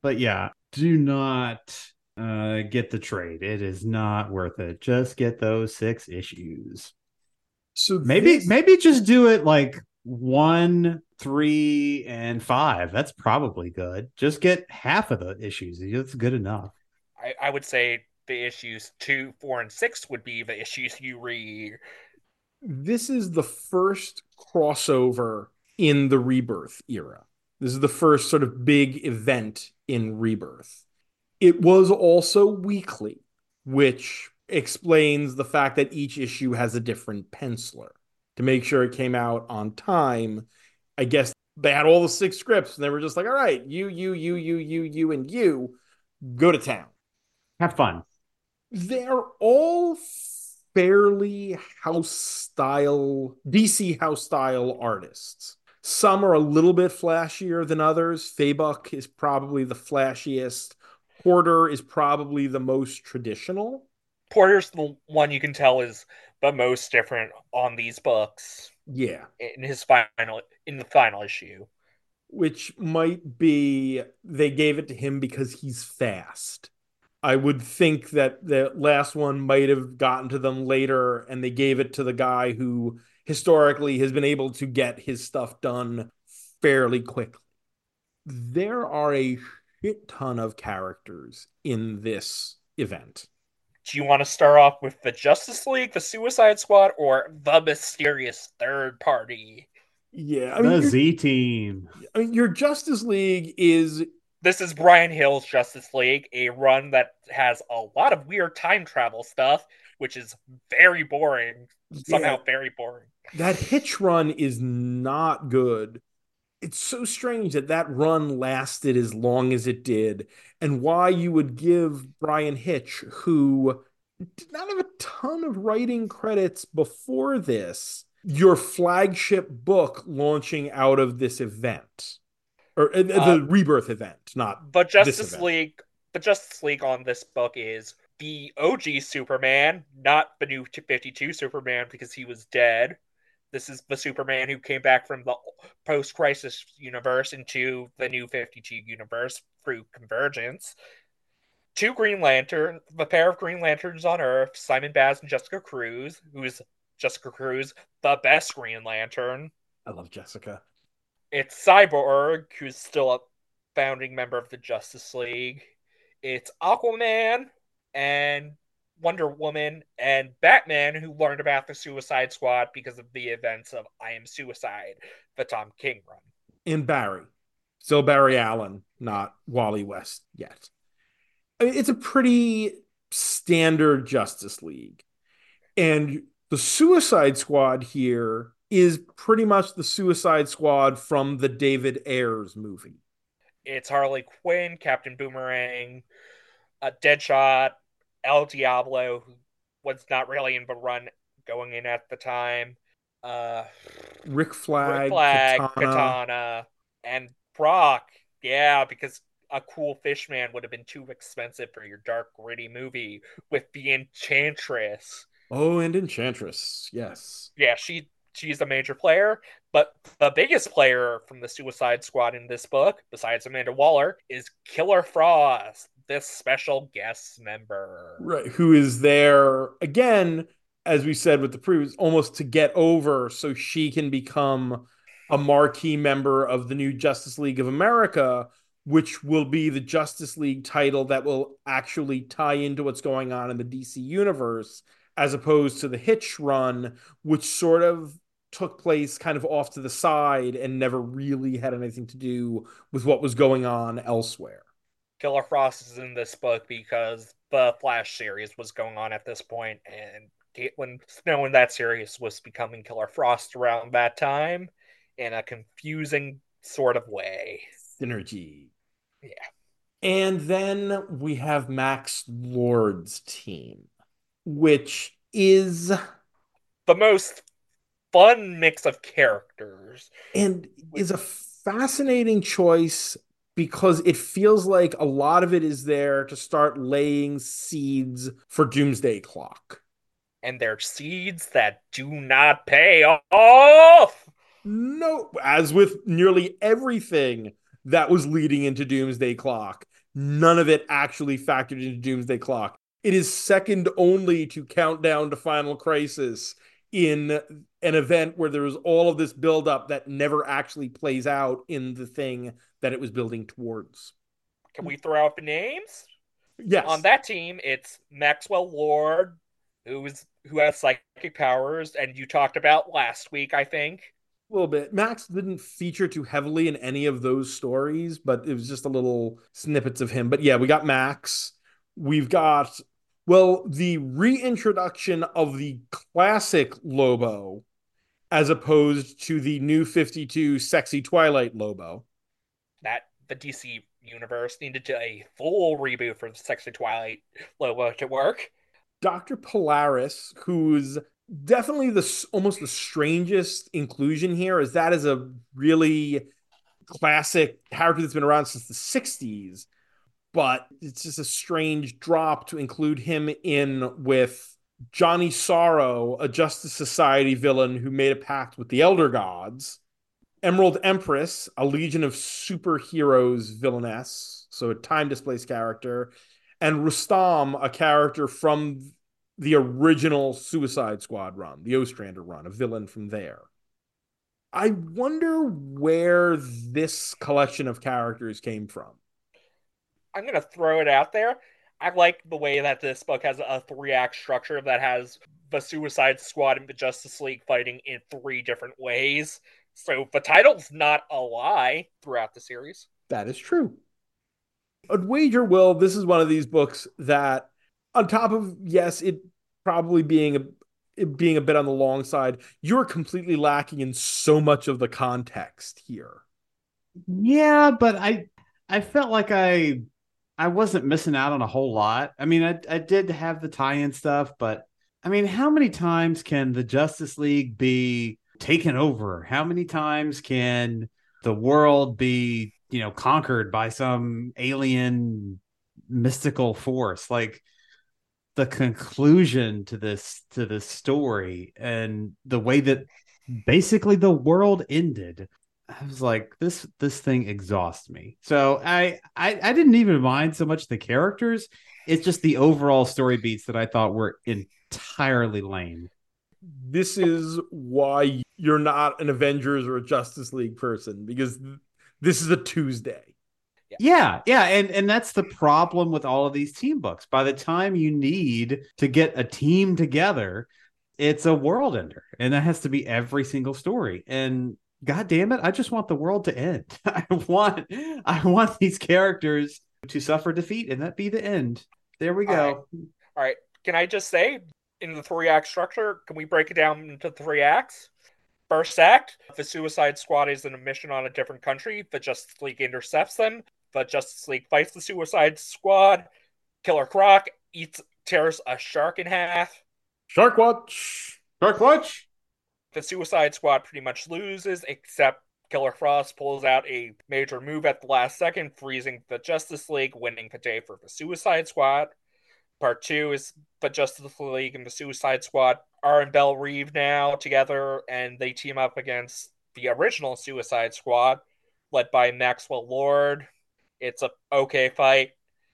But yeah, do not uh, get the trade. It is not worth it. Just get those six issues. So Maybe this- maybe just do it like one, three, and five. That's probably good. Just get half of the issues. That's good enough. I, I would say the issues two, four, and six would be the issues you read. this is the first crossover in the rebirth era. This is the first sort of big event in rebirth. It was also weekly, which explains the fact that each issue has a different penciler to make sure it came out on time. I guess they had all the six scripts and they were just like, all right, you, you, you, you, you, you, and you go to town Have fun. they're all fairly house style DC house style artists. Some are a little bit flashier than others. Fabok is probably the flashiest. Porter is probably the most traditional. Porter's the one you can tell is the most different on these books Yeah, in his final in the final issue. which might be they gave it to him because he's fast. I would think that the last one might have gotten to them later and they gave it to the guy who historically has been able to get his stuff done fairly quickly. There are a shit ton of characters in this event. Do you want to start off with the Justice League, the Suicide Squad, or the mysterious third party? Yeah, I The mean, your, Z team. I mean, your Justice League is This is Bryan Hitch's Justice League, a run that has a lot of weird time travel stuff, which is very boring. Somehow yeah, very boring. that Hitch run is not good. It's so strange that that run lasted as long as it did, and why you would give Bryan Hitch, who did not have a ton of writing credits before this, your flagship book launching out of this event, or uh, the Uh, rebirth event, not But Justice. League, the Justice League on this book is the OG Superman, not the new 52 Superman because he was dead. This is the Superman who came back from the post crisis universe into the new 52 universe through convergence. Two Green Lantern, the pair of Green Lanterns on Earth, Simon Baz and Jessica Cruz, who's Jessica Cruz, the best Green Lantern. I love Jessica. It's Cyborg, who's still a founding member of the Justice League. It's Aquaman and Wonder Woman and Batman, who learned about the Suicide Squad because of the events of I Am Suicide, the Tom King run. in Barry. Still Barry Allen, not Wally West yet. I mean, it's a pretty standard Justice League. And the Suicide Squad here is pretty much the Suicide Squad from the David Ayer's movie. It's Harley Quinn, Captain Boomerang, uh, Deadshot, El Diablo, who was not really in the run going in at the time. Uh, Rick Flag, Rick Flag, Katana. Katana. and Brock. Yeah, because a cool Fishman would have been too expensive for your dark, gritty movie with the Enchantress. Oh, and Enchantress. Yes. Yeah, she she's a major player, but the biggest player from the Suicide Squad in this book, besides Amanda Waller, is Killer Frost, this special guest member. Right. Who is there again, as we said with the previous, almost to get over so she can become a marquee member of the new Justice League of America, which will be the Justice League title that will actually tie into what's going on in the DC universe, as opposed to the Hitch run, which sort of took place kind of off to the side and never really had anything to do with what was going on elsewhere. Killer Frost is in this book because the Flash series was going on at this point, and Caitlin Snow in that series was becoming Killer Frost around that time in a confusing sort of way. Synergy. Yeah. And then we have Max Lord's team, which is The most fun mix of characters. and is a fascinating choice because it feels like a lot of it is there to start laying seeds for Doomsday Clock. and they're seeds that do not pay off. No, as with nearly everything that was leading into Doomsday Clock, none of it actually factored into Doomsday Clock. It is second only to Countdown to Final Crisis in an event where there was all of this buildup that never actually plays out in the thing that it was building towards. Can we throw out the names? Yes. On that team, it's Maxwell Lord, who is who has psychic powers, and you talked about last week, I think. A little bit. Max didn't feature too heavily in any of those stories, but it was just a little snippets of him. But yeah, we got Max. We've got, well, the reintroduction of the classic Lobo as opposed to the new 52 sexy Twilight Lobo. That the DC universe needed a full reboot for the Sexy Twilight Lobo to work. Dr. Polaris, who's definitely the almost the strangest inclusion here, is that is a really classic character that's been around since the 60s, but it's just a strange drop to include him in with Johnny Sorrow, a Justice Society villain who made a pact with the Elder Gods, Emerald Empress, a Legion of Superheroes villainess, so a time displaced character, and Rustam, a character from the original Suicide Squad run, the Ostrander run, a villain from there. I wonder where this collection of characters came from. I'm gonna throw it out there. I like the way that this book has a three act structure that has the Suicide Squad and the Justice League fighting in three different ways. So the title's not a lie throughout the series. That is true. I'd wager, Will, this is one of these books that, on top of yes, it probably being a it being a bit on the long side, you're completely lacking in so much of the context here. Yeah, but I I felt like I I wasn't missing out on a whole lot. I mean, I I did have the tie-in stuff, but I mean, how many times can the Justice League be taken over? How many times can the world be, you know, conquered by some alien mystical force? Like the conclusion to this to this story and the way that basically the world ended I was like, this this thing exhausts me. So I, I I didn't even mind so much the characters. It's just the overall story beats that I thought were entirely lame. This is why you're not an Avengers or a Justice League person because this is a Tuesday. Yeah, yeah, and and that's the problem with all of these team books. By the time you need to get a team together, it's a world ender, and that has to be every single story. And God damn it, I just want the world to end. I want I want these characters to suffer defeat and that be the end. There we go. All right. All right. Can I just say in the three act structure, can we break it down into three acts? First act, the Suicide Squad is in a mission on a different country. The Justice League intercepts them. The Justice League fights the Suicide Squad. Killer Croc eats tears a shark in half. Shark Watch. Shark Watch. The Suicide Squad pretty much loses, except Killer Frost pulls out a major move at the last second, freezing the Justice League, winning the day for the Suicide Squad. Part two is the Justice League and the Suicide Squad are in Belle Reve now together, and they team up against the original Suicide Squad, led by Maxwell Lord. It's a okay fight.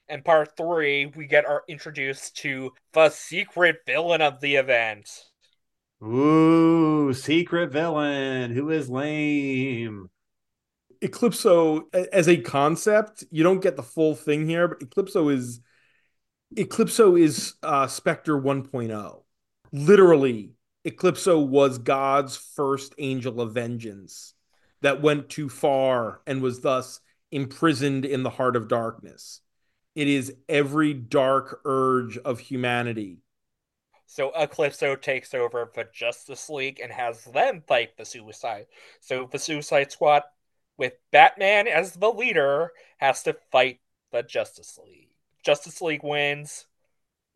And part three, we get our introduced to the secret villain of the event. Ooh, secret villain who is lame. Eclipso as a concept, you don't get the full thing here, but Eclipso is Eclipso is uh, Spectre 1.0. Literally, Eclipso was God's first angel of vengeance that went too far and was thus imprisoned in the heart of darkness. It is every dark urge of humanity. So Eclipso takes over the Justice League and has them fight the Suicide. So the Suicide Squad with Batman as the leader, has to fight the Justice League. Justice League wins.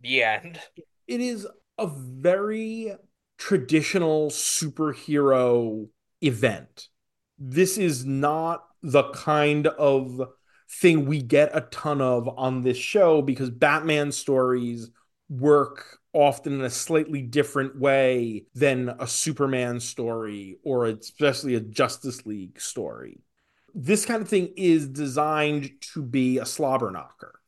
The end. It is a very traditional superhero event. This is not the kind of thing we get a ton of on this show because Batman stories work often in a slightly different way than a Superman story or especially a Justice League story. This kind of thing is designed to be a slobber knocker.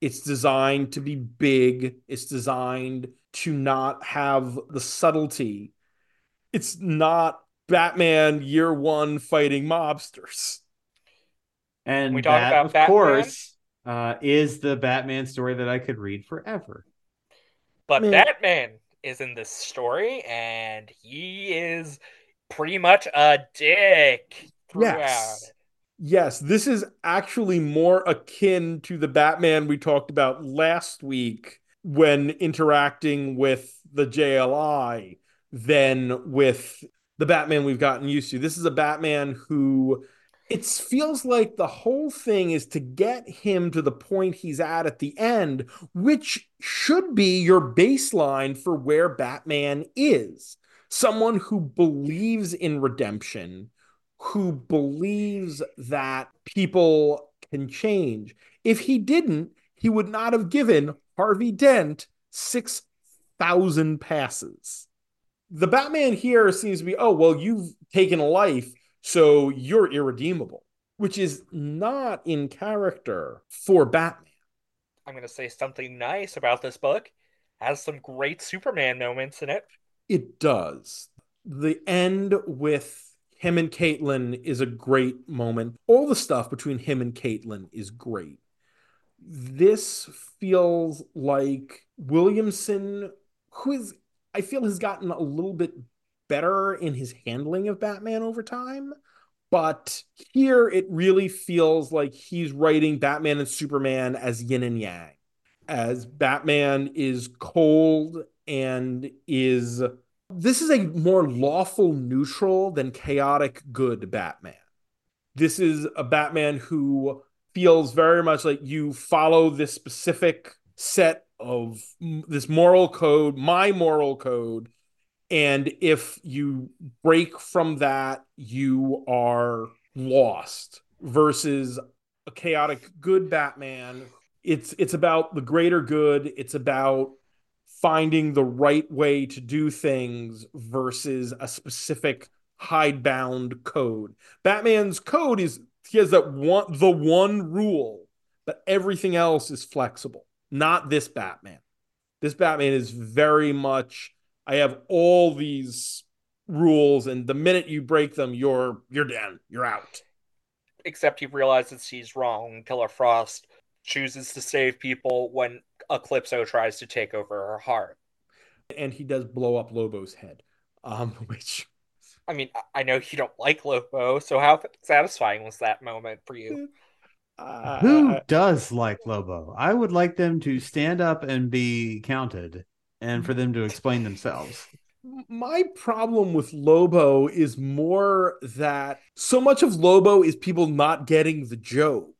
It's designed to be big. It's designed to not have the subtlety. It's not Batman year one fighting mobsters. And We talk that, about of Batman? course, uh, is the Batman story that I could read forever. But Man. Batman is in this story, and he is pretty much a dick throughout. Yes. Yes, this is actually more akin to the Batman we talked about last week when interacting with the JLI than with the Batman we've gotten used to. This is a Batman who it feels like the whole thing is to get him to the point he's at at the end, which should be your baseline for where Batman is. Someone who believes in redemption, who believes that people can change. If he didn't, he would not have given Harvey Dent 6,000 passes. The Batman here seems to be, oh, well, you've taken a life, so you're irredeemable, which is not in character for Batman. I'm going to say something nice about this book. Has some great Superman moments in it. It does. The end with him and Caitlin is a great moment. All the stuff between him and Caitlin is great. This feels like Williamson, who is, I feel, has gotten a little bit better in his handling of Batman over time. But here it really feels like he's writing Batman and Superman as yin and yang, as Batman is cold and is this is a more lawful neutral than chaotic good Batman. This is a Batman who feels very much like you follow this specific set of this moral code, my moral code. And if you break from that, you are lost versus a chaotic good Batman. It's it's about the greater good. It's about finding the right way to do things versus a specific hidebound code. Batman's code is he has that one the one rule, but everything else is flexible. Not this Batman. This Batman is very much I have all these rules and the minute you break them you're you're done. You're out. Except he realizes he's wrong. Killer Frost chooses to save people when Eclipso tries to take over her heart. And he does blow up Lobo's head. Um which I mean, I- I know you don't like Lobo, so how satisfying was that moment for you? uh, Who does like Lobo? I would like them to stand up and be counted and for them to explain themselves. my problem with Lobo is more that so much of Lobo is people not getting the joke.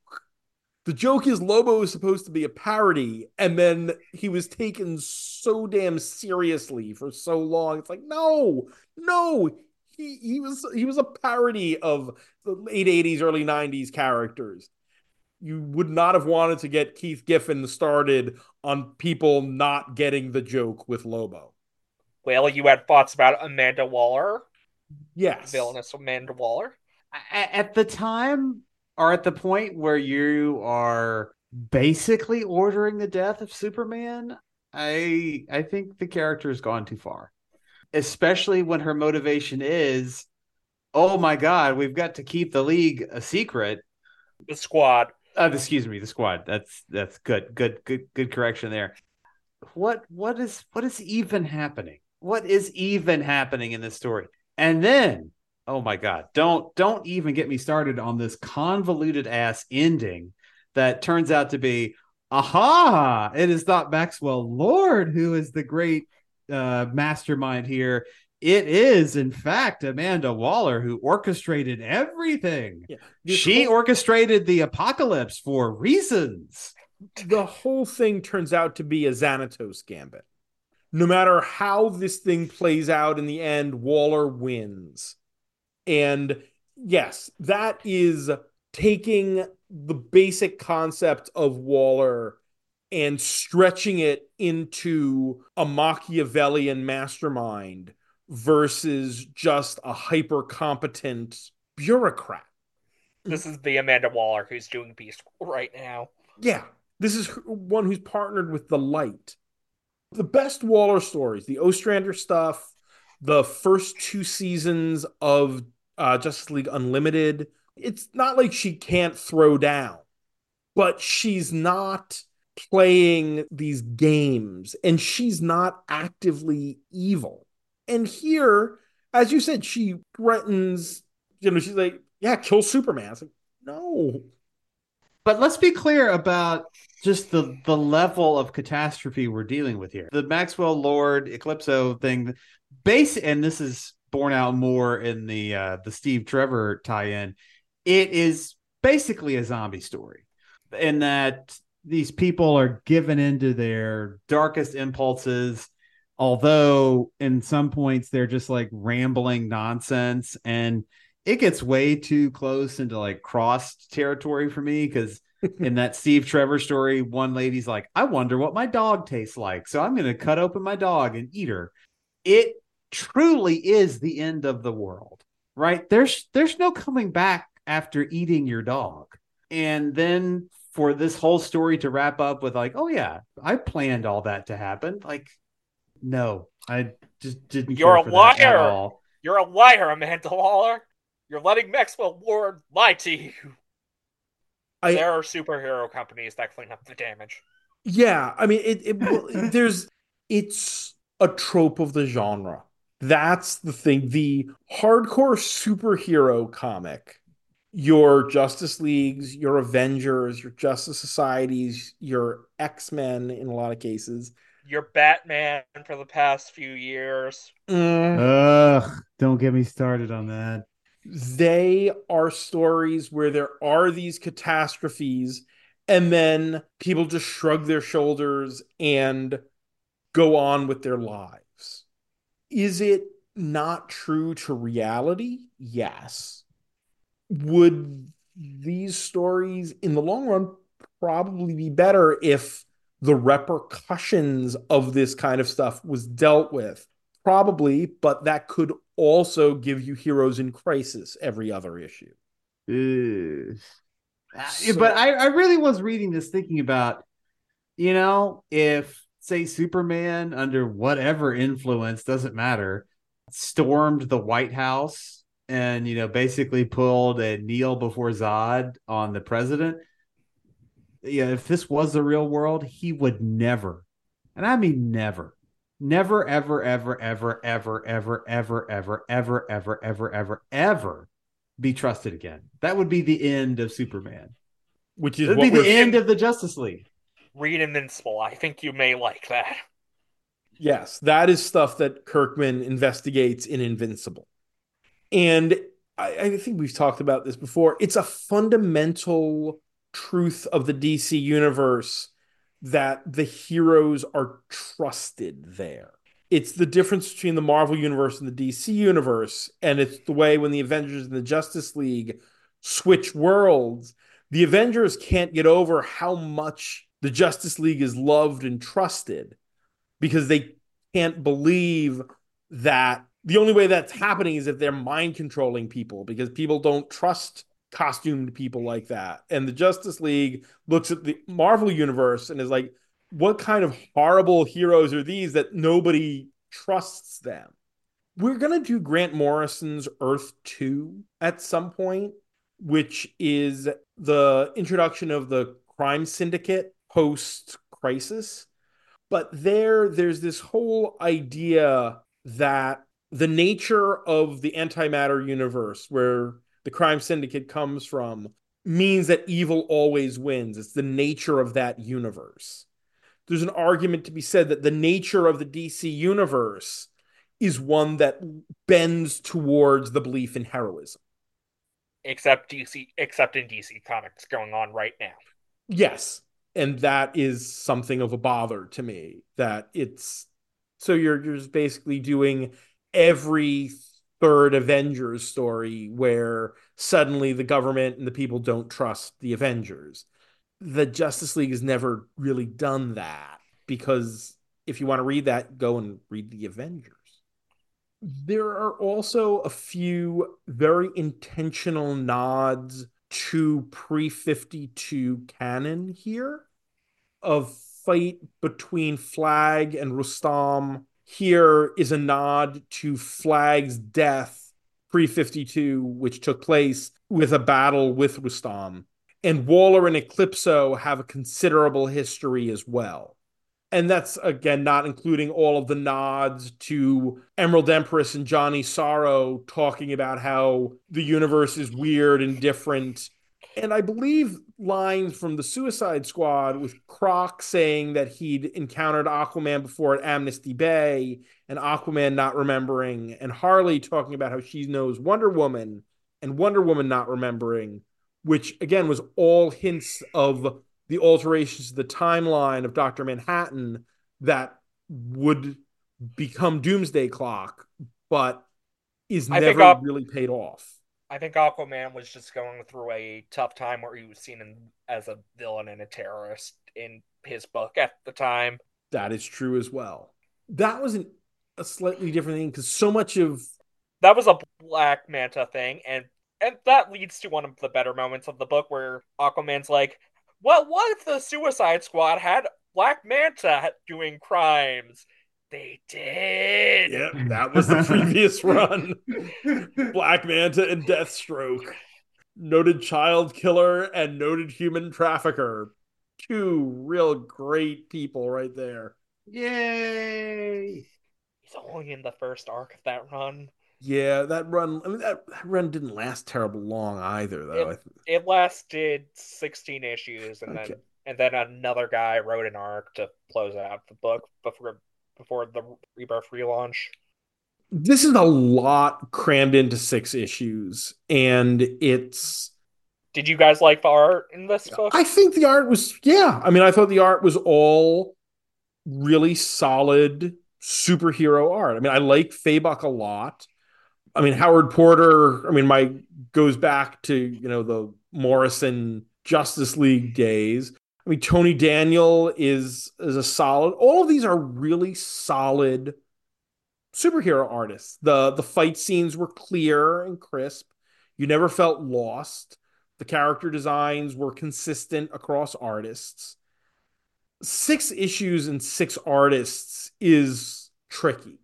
The joke is Lobo is supposed to be a parody, and then he was taken so damn seriously for so long. It's like, no, no, he he was he was a parody of the late 80s, early 90s characters. You would not have wanted to get Keith Giffen started on people not getting the joke with Lobo. Well, you had thoughts about Amanda Waller, Yes. villainous Amanda Waller. A- At the time, or at the point where you are basically ordering the death of Superman, I I think the character has gone too far. Especially when her motivation is, oh my god, we've got to keep the league a secret. The squad. Uh, excuse me, the squad. That's that's good, good, good, good correction there. What what is what is even happening? What is even happening in this story? And then, oh my god, don't don't even get me started on this convoluted ass ending that turns out to be, aha! It is not Maxwell Lord who is the great uh, mastermind here. It is, in fact, Amanda Waller who orchestrated everything. Yeah, She whole- orchestrated the apocalypse for reasons. the whole thing turns out to be a Xanatos gambit. No matter how this thing plays out in the end, Waller wins. And yes, that is taking the basic concept of Waller and stretching it into a Machiavellian mastermind versus just a hyper competent bureaucrat. This is the Amanda Waller who's doing Beast right now. Yeah, this is one who's partnered with the light. The best Waller stories, the Ostrander stuff, the first two seasons of uh, Justice League Unlimited. It's not like she can't throw down, but she's not playing these games and she's not actively evil. And here, as you said, she threatens, you know, she's like, yeah, kill Superman. It's like, no, But let's be clear about just the the level of catastrophe we're dealing with here. The Maxwell Lord Eclipso thing, base, and this is borne out more in the uh, the Steve Trevor tie-in. It is basically a zombie story, in that these people are given into their darkest impulses. Although in some points they're just like rambling nonsense, and it gets way too close into like crossed territory for me because in that Steve Trevor story, one lady's like, I wonder what my dog tastes like. So I'm going to cut open my dog and eat her. It truly is the end of the world, right? There's there's no coming back after eating your dog. And then for this whole story to wrap up with like, oh yeah, I planned all that to happen. Like, no, I just didn't. You're care a for that at liar. all. You're a liar, Amanda Waller. You're letting Maxwell Lord lie to you. I, there are superhero companies that clean up the damage. Yeah, I mean, it, it there's it's a trope of the genre. That's the thing. The hardcore superhero comic, your Justice Leagues, your Avengers, your Justice Societies, your X Men in a lot of cases. Your Batman for the past few years. Mm, Ugh, don't get me started on that. they are stories where there are these catastrophes and then people just shrug their shoulders and go on with their lives. Is it not true to reality? Yes. Would these stories in the long run probably be better if the repercussions of this kind of stuff was dealt with? Probably, but that could also give you heroes in crisis every other issue. Uh, so- but I, I really was reading this thinking about, you know, if say Superman under whatever influence doesn't matter, stormed the White House and you know basically pulled a kneel before Zod on the president. Yeah, if this was the real world, he would never, and I mean never, never, ever, ever, ever, ever, ever, ever, ever, ever, ever, ever, ever, ever be trusted again. That would be the end of Superman. Which is It would what be the end of the Justice League. Read Invincible. I think you may like that. Yes, that is stuff that Kirkman investigates in Invincible. And I, I think we've talked about this before. It's a fundamental truth of the DC universe that the heroes are trusted there. It's the difference between the Marvel universe and the DC universe. And it's the way when the Avengers and the Justice League switch worlds, the Avengers can't get over how much the Justice League is loved and trusted because they can't believe that the only way that's happening is if they're mind controlling people because people don't trust costumed people like that. And the Justice League looks at the Marvel universe and is like, what kind of horrible heroes are these that nobody trusts them? We're going to do Grant Morrison's Earth 2 at some point, which is the introduction of the crime syndicate post crisis. But there, there's this whole idea that the nature of the antimatter universe, where the crime syndicate comes from, means that evil always wins. It's the nature of that universe. There's an argument to be said that the nature of the DC universe is one that bends towards the belief in heroism. except DC, except in DC Comics going on right now. Yes. And that is something of a bother to me that it's so you're, you're just basically doing every third Avengers story where suddenly the government and the people don't trust the Avengers. The Justice League has never really done that because if you want to read that, go and read the Avengers. There are also a few very intentional nods to pre 52 canon here of fight between Flag and Rustam. Here is a nod to Flag's death pre 52, which took place with a battle with Rustam. And Waller and Eclipso have a considerable history as well and that's again not including all of the nods to Emerald Empress and Johnny Sorrow talking about how the universe is weird and different. And I believe lines from the Suicide Squad with Croc saying that he'd encountered Aquaman before at Amnesty Bay and Aquaman not remembering, and Harley talking about how she knows Wonder Woman and Wonder Woman not remembering, which again was all hints of the alterations to the timeline of Dr. Manhattan that would become Doomsday Clock, but is I never really paid off. I think Aquaman was just going through a tough time where he was seen in, as a villain and a terrorist in his book at the time. That is true as well. That was an, a slightly different thing because so much of That was a Black Manta thing, and and that leads to one of the better moments of the book where Aquaman's like, "Well, what if the Suicide Squad had Black Manta doing crimes?" They did. yeah, that was the previous run. Black Manta and Deathstroke, noted child killer and noted human trafficker. Two real great people right there. Yay! He's only in the first arc of that run. Yeah, that run. I mean, that, that run didn't last terrible long either, though. I th- It lasted 16 issues, and Okay. then and then another guy wrote an arc to close out the book before before the Rebirth relaunch. this is a lot crammed into six issues, and it's. Did you guys like the art in this book? I think the art was, yeah. I mean, I thought the art was all really solid superhero art. I mean, I like Fabok a lot. I mean, Howard Porter. I mean, my goes back to you know the Morrison Justice League days. I mean, Tony Daniel is is a solid. All of these are really solid superhero artists. the The fight scenes were clear and crisp. You never felt lost. The character designs were consistent across artists. Six issues and six artists is tricky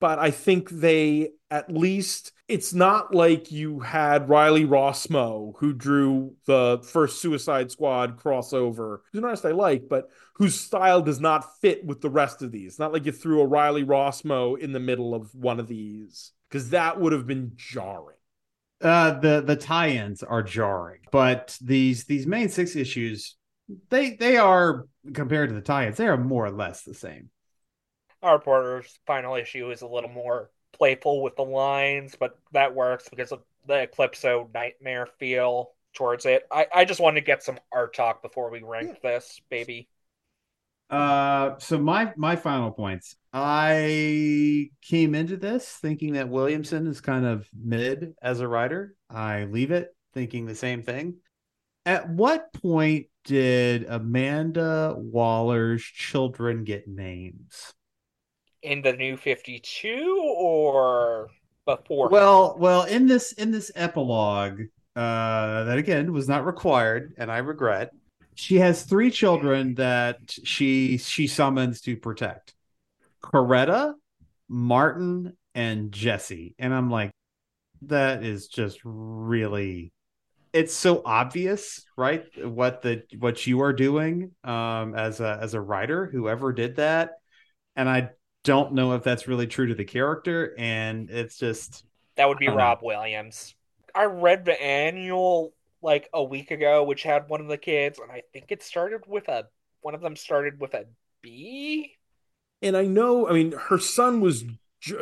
but I think they at least it's not like you had Riley Rossmo who drew the first Suicide Squad crossover, who's an artist I like, but whose style does not fit with the rest of these. It's not like you threw a Riley Rossmo in the middle of one of these because that would have been jarring. Uh, the the tie-ins are jarring, but these these main six issues, they they are compared to the tie-ins, they are more or less the same. Howard Porter's final issue is a little more playful with the lines, but that works because of the Eclipso nightmare feel towards it. I, I just wanted to get some art talk before we rank this, baby. Uh, so my my final points. I came into this thinking that Williamson is kind of mid as a writer. I leave it thinking the same thing. At what point did Amanda Waller's children get names? In the new 52 or before? Well, well, in this in this epilogue, uh, that again was not required, and I regret. She has three children that she she summons to protect: Coretta, Martin, and Jesse. And I'm like, that is just really. It's so obvious, right? What the what you are doing um, as a as a writer, whoever did that, and I don't know if that's really true to the character, and it's just That would be I don't know. Rob Williams. I read the annual like a week ago, which had one of the kids, and I think it started with a one of them started with a B. And I know, I mean, her son was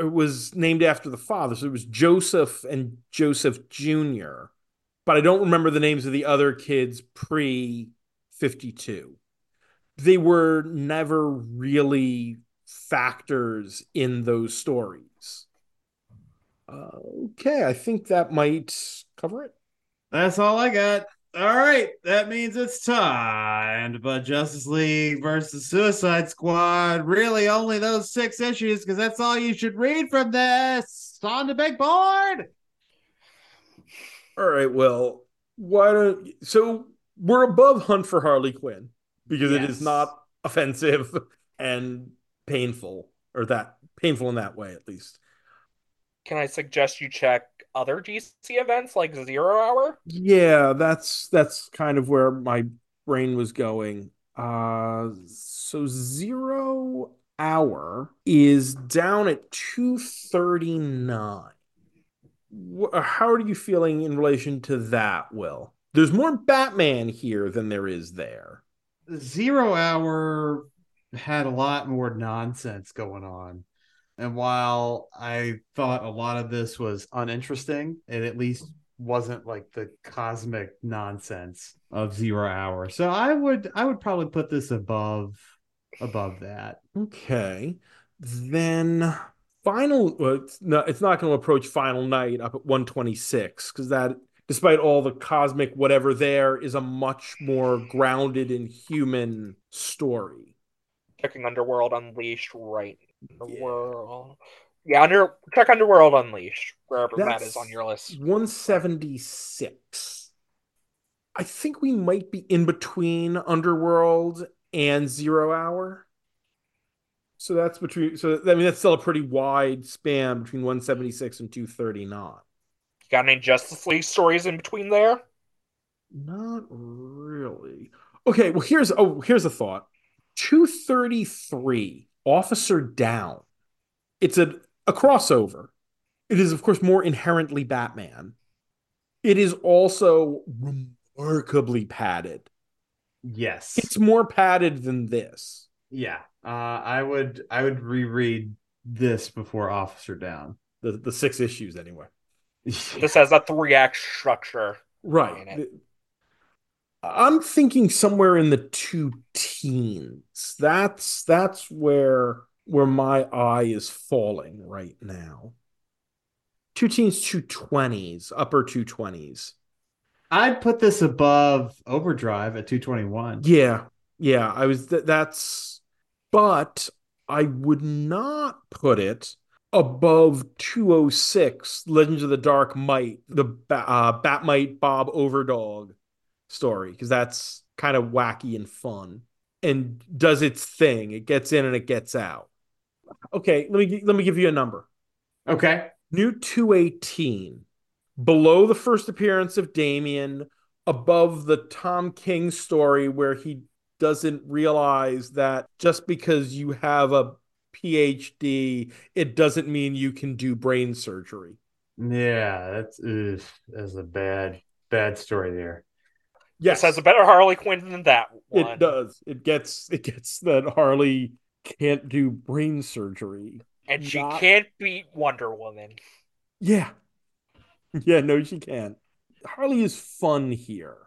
was named after the father. So it was Joseph and Joseph Jr. But I don't remember the names of the other kids pre 52. They were never really factors in those stories. Uh, okay, I think that might cover it. That's all I got. All right, that means it's time to put Justice League versus Suicide Squad. Really, only those six issues, because that's all you should read from this on the big board. All right, well, why don't so we're above Hunt for Harley Quinn because it is not offensive and painful, or that painful in that way at least. Can I suggest you check other DC events like Zero Hour? Yeah, that's that's kind of where my brain was going. Uh so zero hour is down at 239. How are you feeling in relation to that, Will? There's more Batman here than there is there. Zero Hour had a lot more nonsense going on. And while I thought a lot of this was uninteresting, it at least wasn't like the cosmic nonsense of Zero Hour. So I would I would probably put this above above that. Okay. Then final well, it's not it's not going to approach final night up at 126 because that despite all the cosmic whatever there is a much more grounded and human story. Checking Underworld Unleashed right in Yeah. Underworld. Yeah, under check Underworld Unleashed, wherever that That's on your list. 176. I think we might be in between Underworld and Zero Hour. So that's between so I mean that's still a pretty wide span between 176 and 239. You got any Justice League stories in between there? Not really. Okay, well here's oh here's a thought. 233 Officer Down. It's a a crossover. It is of course more inherently Batman. It is also remarkably padded. Yes. It's more padded than this. Yeah. Uh, I would I would reread this before Officer Down. The the six issues anyway. This has a three act structure. Right. I'm thinking somewhere in the two teens. That's that's where where my eye is falling right now. Two teens, two twenties, upper two twenties. I'd put this above Overdrive at 221. Yeah, yeah. I was th- that's, but I would not put it above 206 Legends of the Dark Might, the ba- uh, Batmite Bob Overdog story, because that's kind of wacky and fun and does its thing. It gets in and it gets out. Okay, let me let me give you a number. Okay. New 218, below the first appearance of Damian, above the Tom King story where he doesn't realize that just because you have a PhD, it doesn't mean you can do brain surgery. Yeah, that's ugh, that's a bad bad story there. Yes, This has a better Harley Quinn than that one. it does. It gets it gets that Harley can't do brain surgery. And she Not- can't beat Wonder Woman. Yeah. Yeah, no, she can't. Harley is fun here.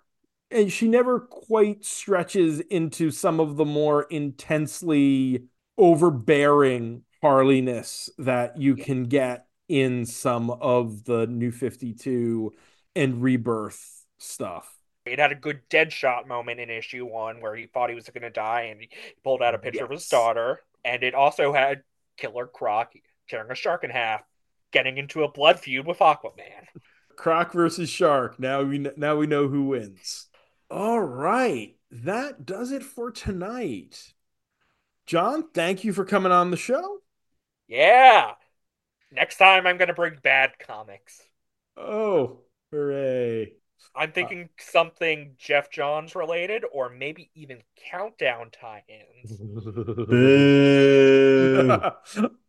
And she never quite stretches into some of the more intensely overbearing Harleyness that you can get in some of the New 52 and Rebirth stuff. It had a good Deadshot moment in issue one where he thought he was going to die and he pulled out a picture of his daughter. And it also had Killer Croc tearing a shark in half, getting into a blood feud with Aquaman. Croc versus Shark. Now we now we know who wins. All right, that does it for tonight. John, thank you for coming on the show. Yeah. Next time I'm going to bring bad comics. Oh, hooray! I'm thinking something Geoff Johns related or maybe even countdown tie-ins.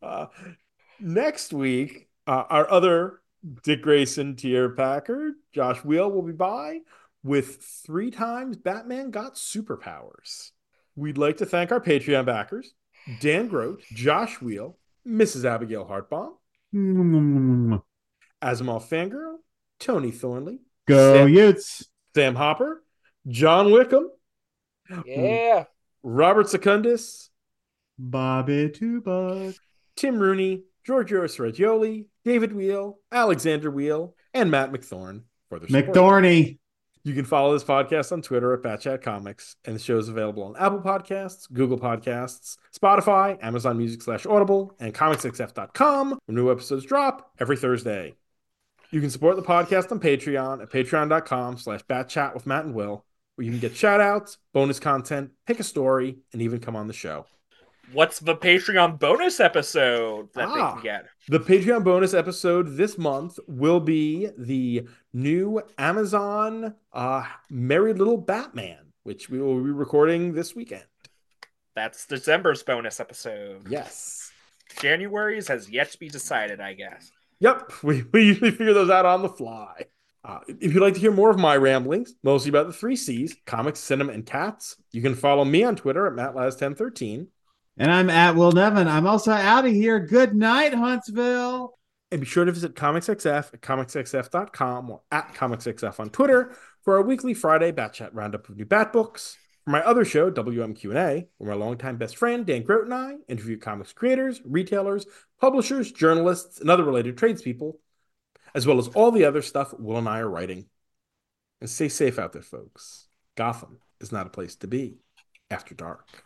Uh, next week, uh, our other Dick Grayson tier packer, Josh Wheel, will be by with three times Batman got superpowers. We'd like to thank our Patreon backers, Dan Grote, Josh Wheel, Mrs. Abigail Hartbaum, Mm. Asimov Fangirl, Tony Thornley, Go Sam- Utes. Sam Hopper, John Wickham, Yeah. Robert Secundus, Bobby Tupac. Tim Rooney, Giorgio Sergioli, David Wheel, Alexander Wheel, and Matt McThorne for the support. McDorney. You can follow this podcast on Twitter at Batchat Comics, and the show is available on Apple Podcasts, Google Podcasts, Spotify, Amazon Music slash Audible, and ComicsXF.com, where new episodes drop every Thursday. You can support the podcast on Patreon at patreon.com slash batchat with Matt and Will, where you can get shout outs, bonus content, pick a story, and even come on the show. What's the Patreon bonus episode that they Ah. can get? The Patreon bonus episode this month will be the new Amazon uh, Merry Little Batman, which we will be recording this weekend. That's December's bonus episode. Yes. January's has yet to be decided, I guess. Yep. We, we usually figure those out on the fly. Uh, if you'd like to hear more of my ramblings, mostly about the three C's comics, cinema, and cats, you can follow me on Twitter at MattLaz1013. And I'm at Will Nevin. I'm also out of here. Good night, Huntsville. And be sure to visit ComicsXF at comicsxf.com or at comicsxf on Twitter for our weekly Friday Bat Chat roundup of new Bat books. For my other show, WMQ&A, where my longtime best friend Dan Grote and I interview comics creators, retailers, publishers, journalists, and other related tradespeople, as well as all the other stuff Will and I are writing. And stay safe out there, folks. Gotham is not a place to be after dark.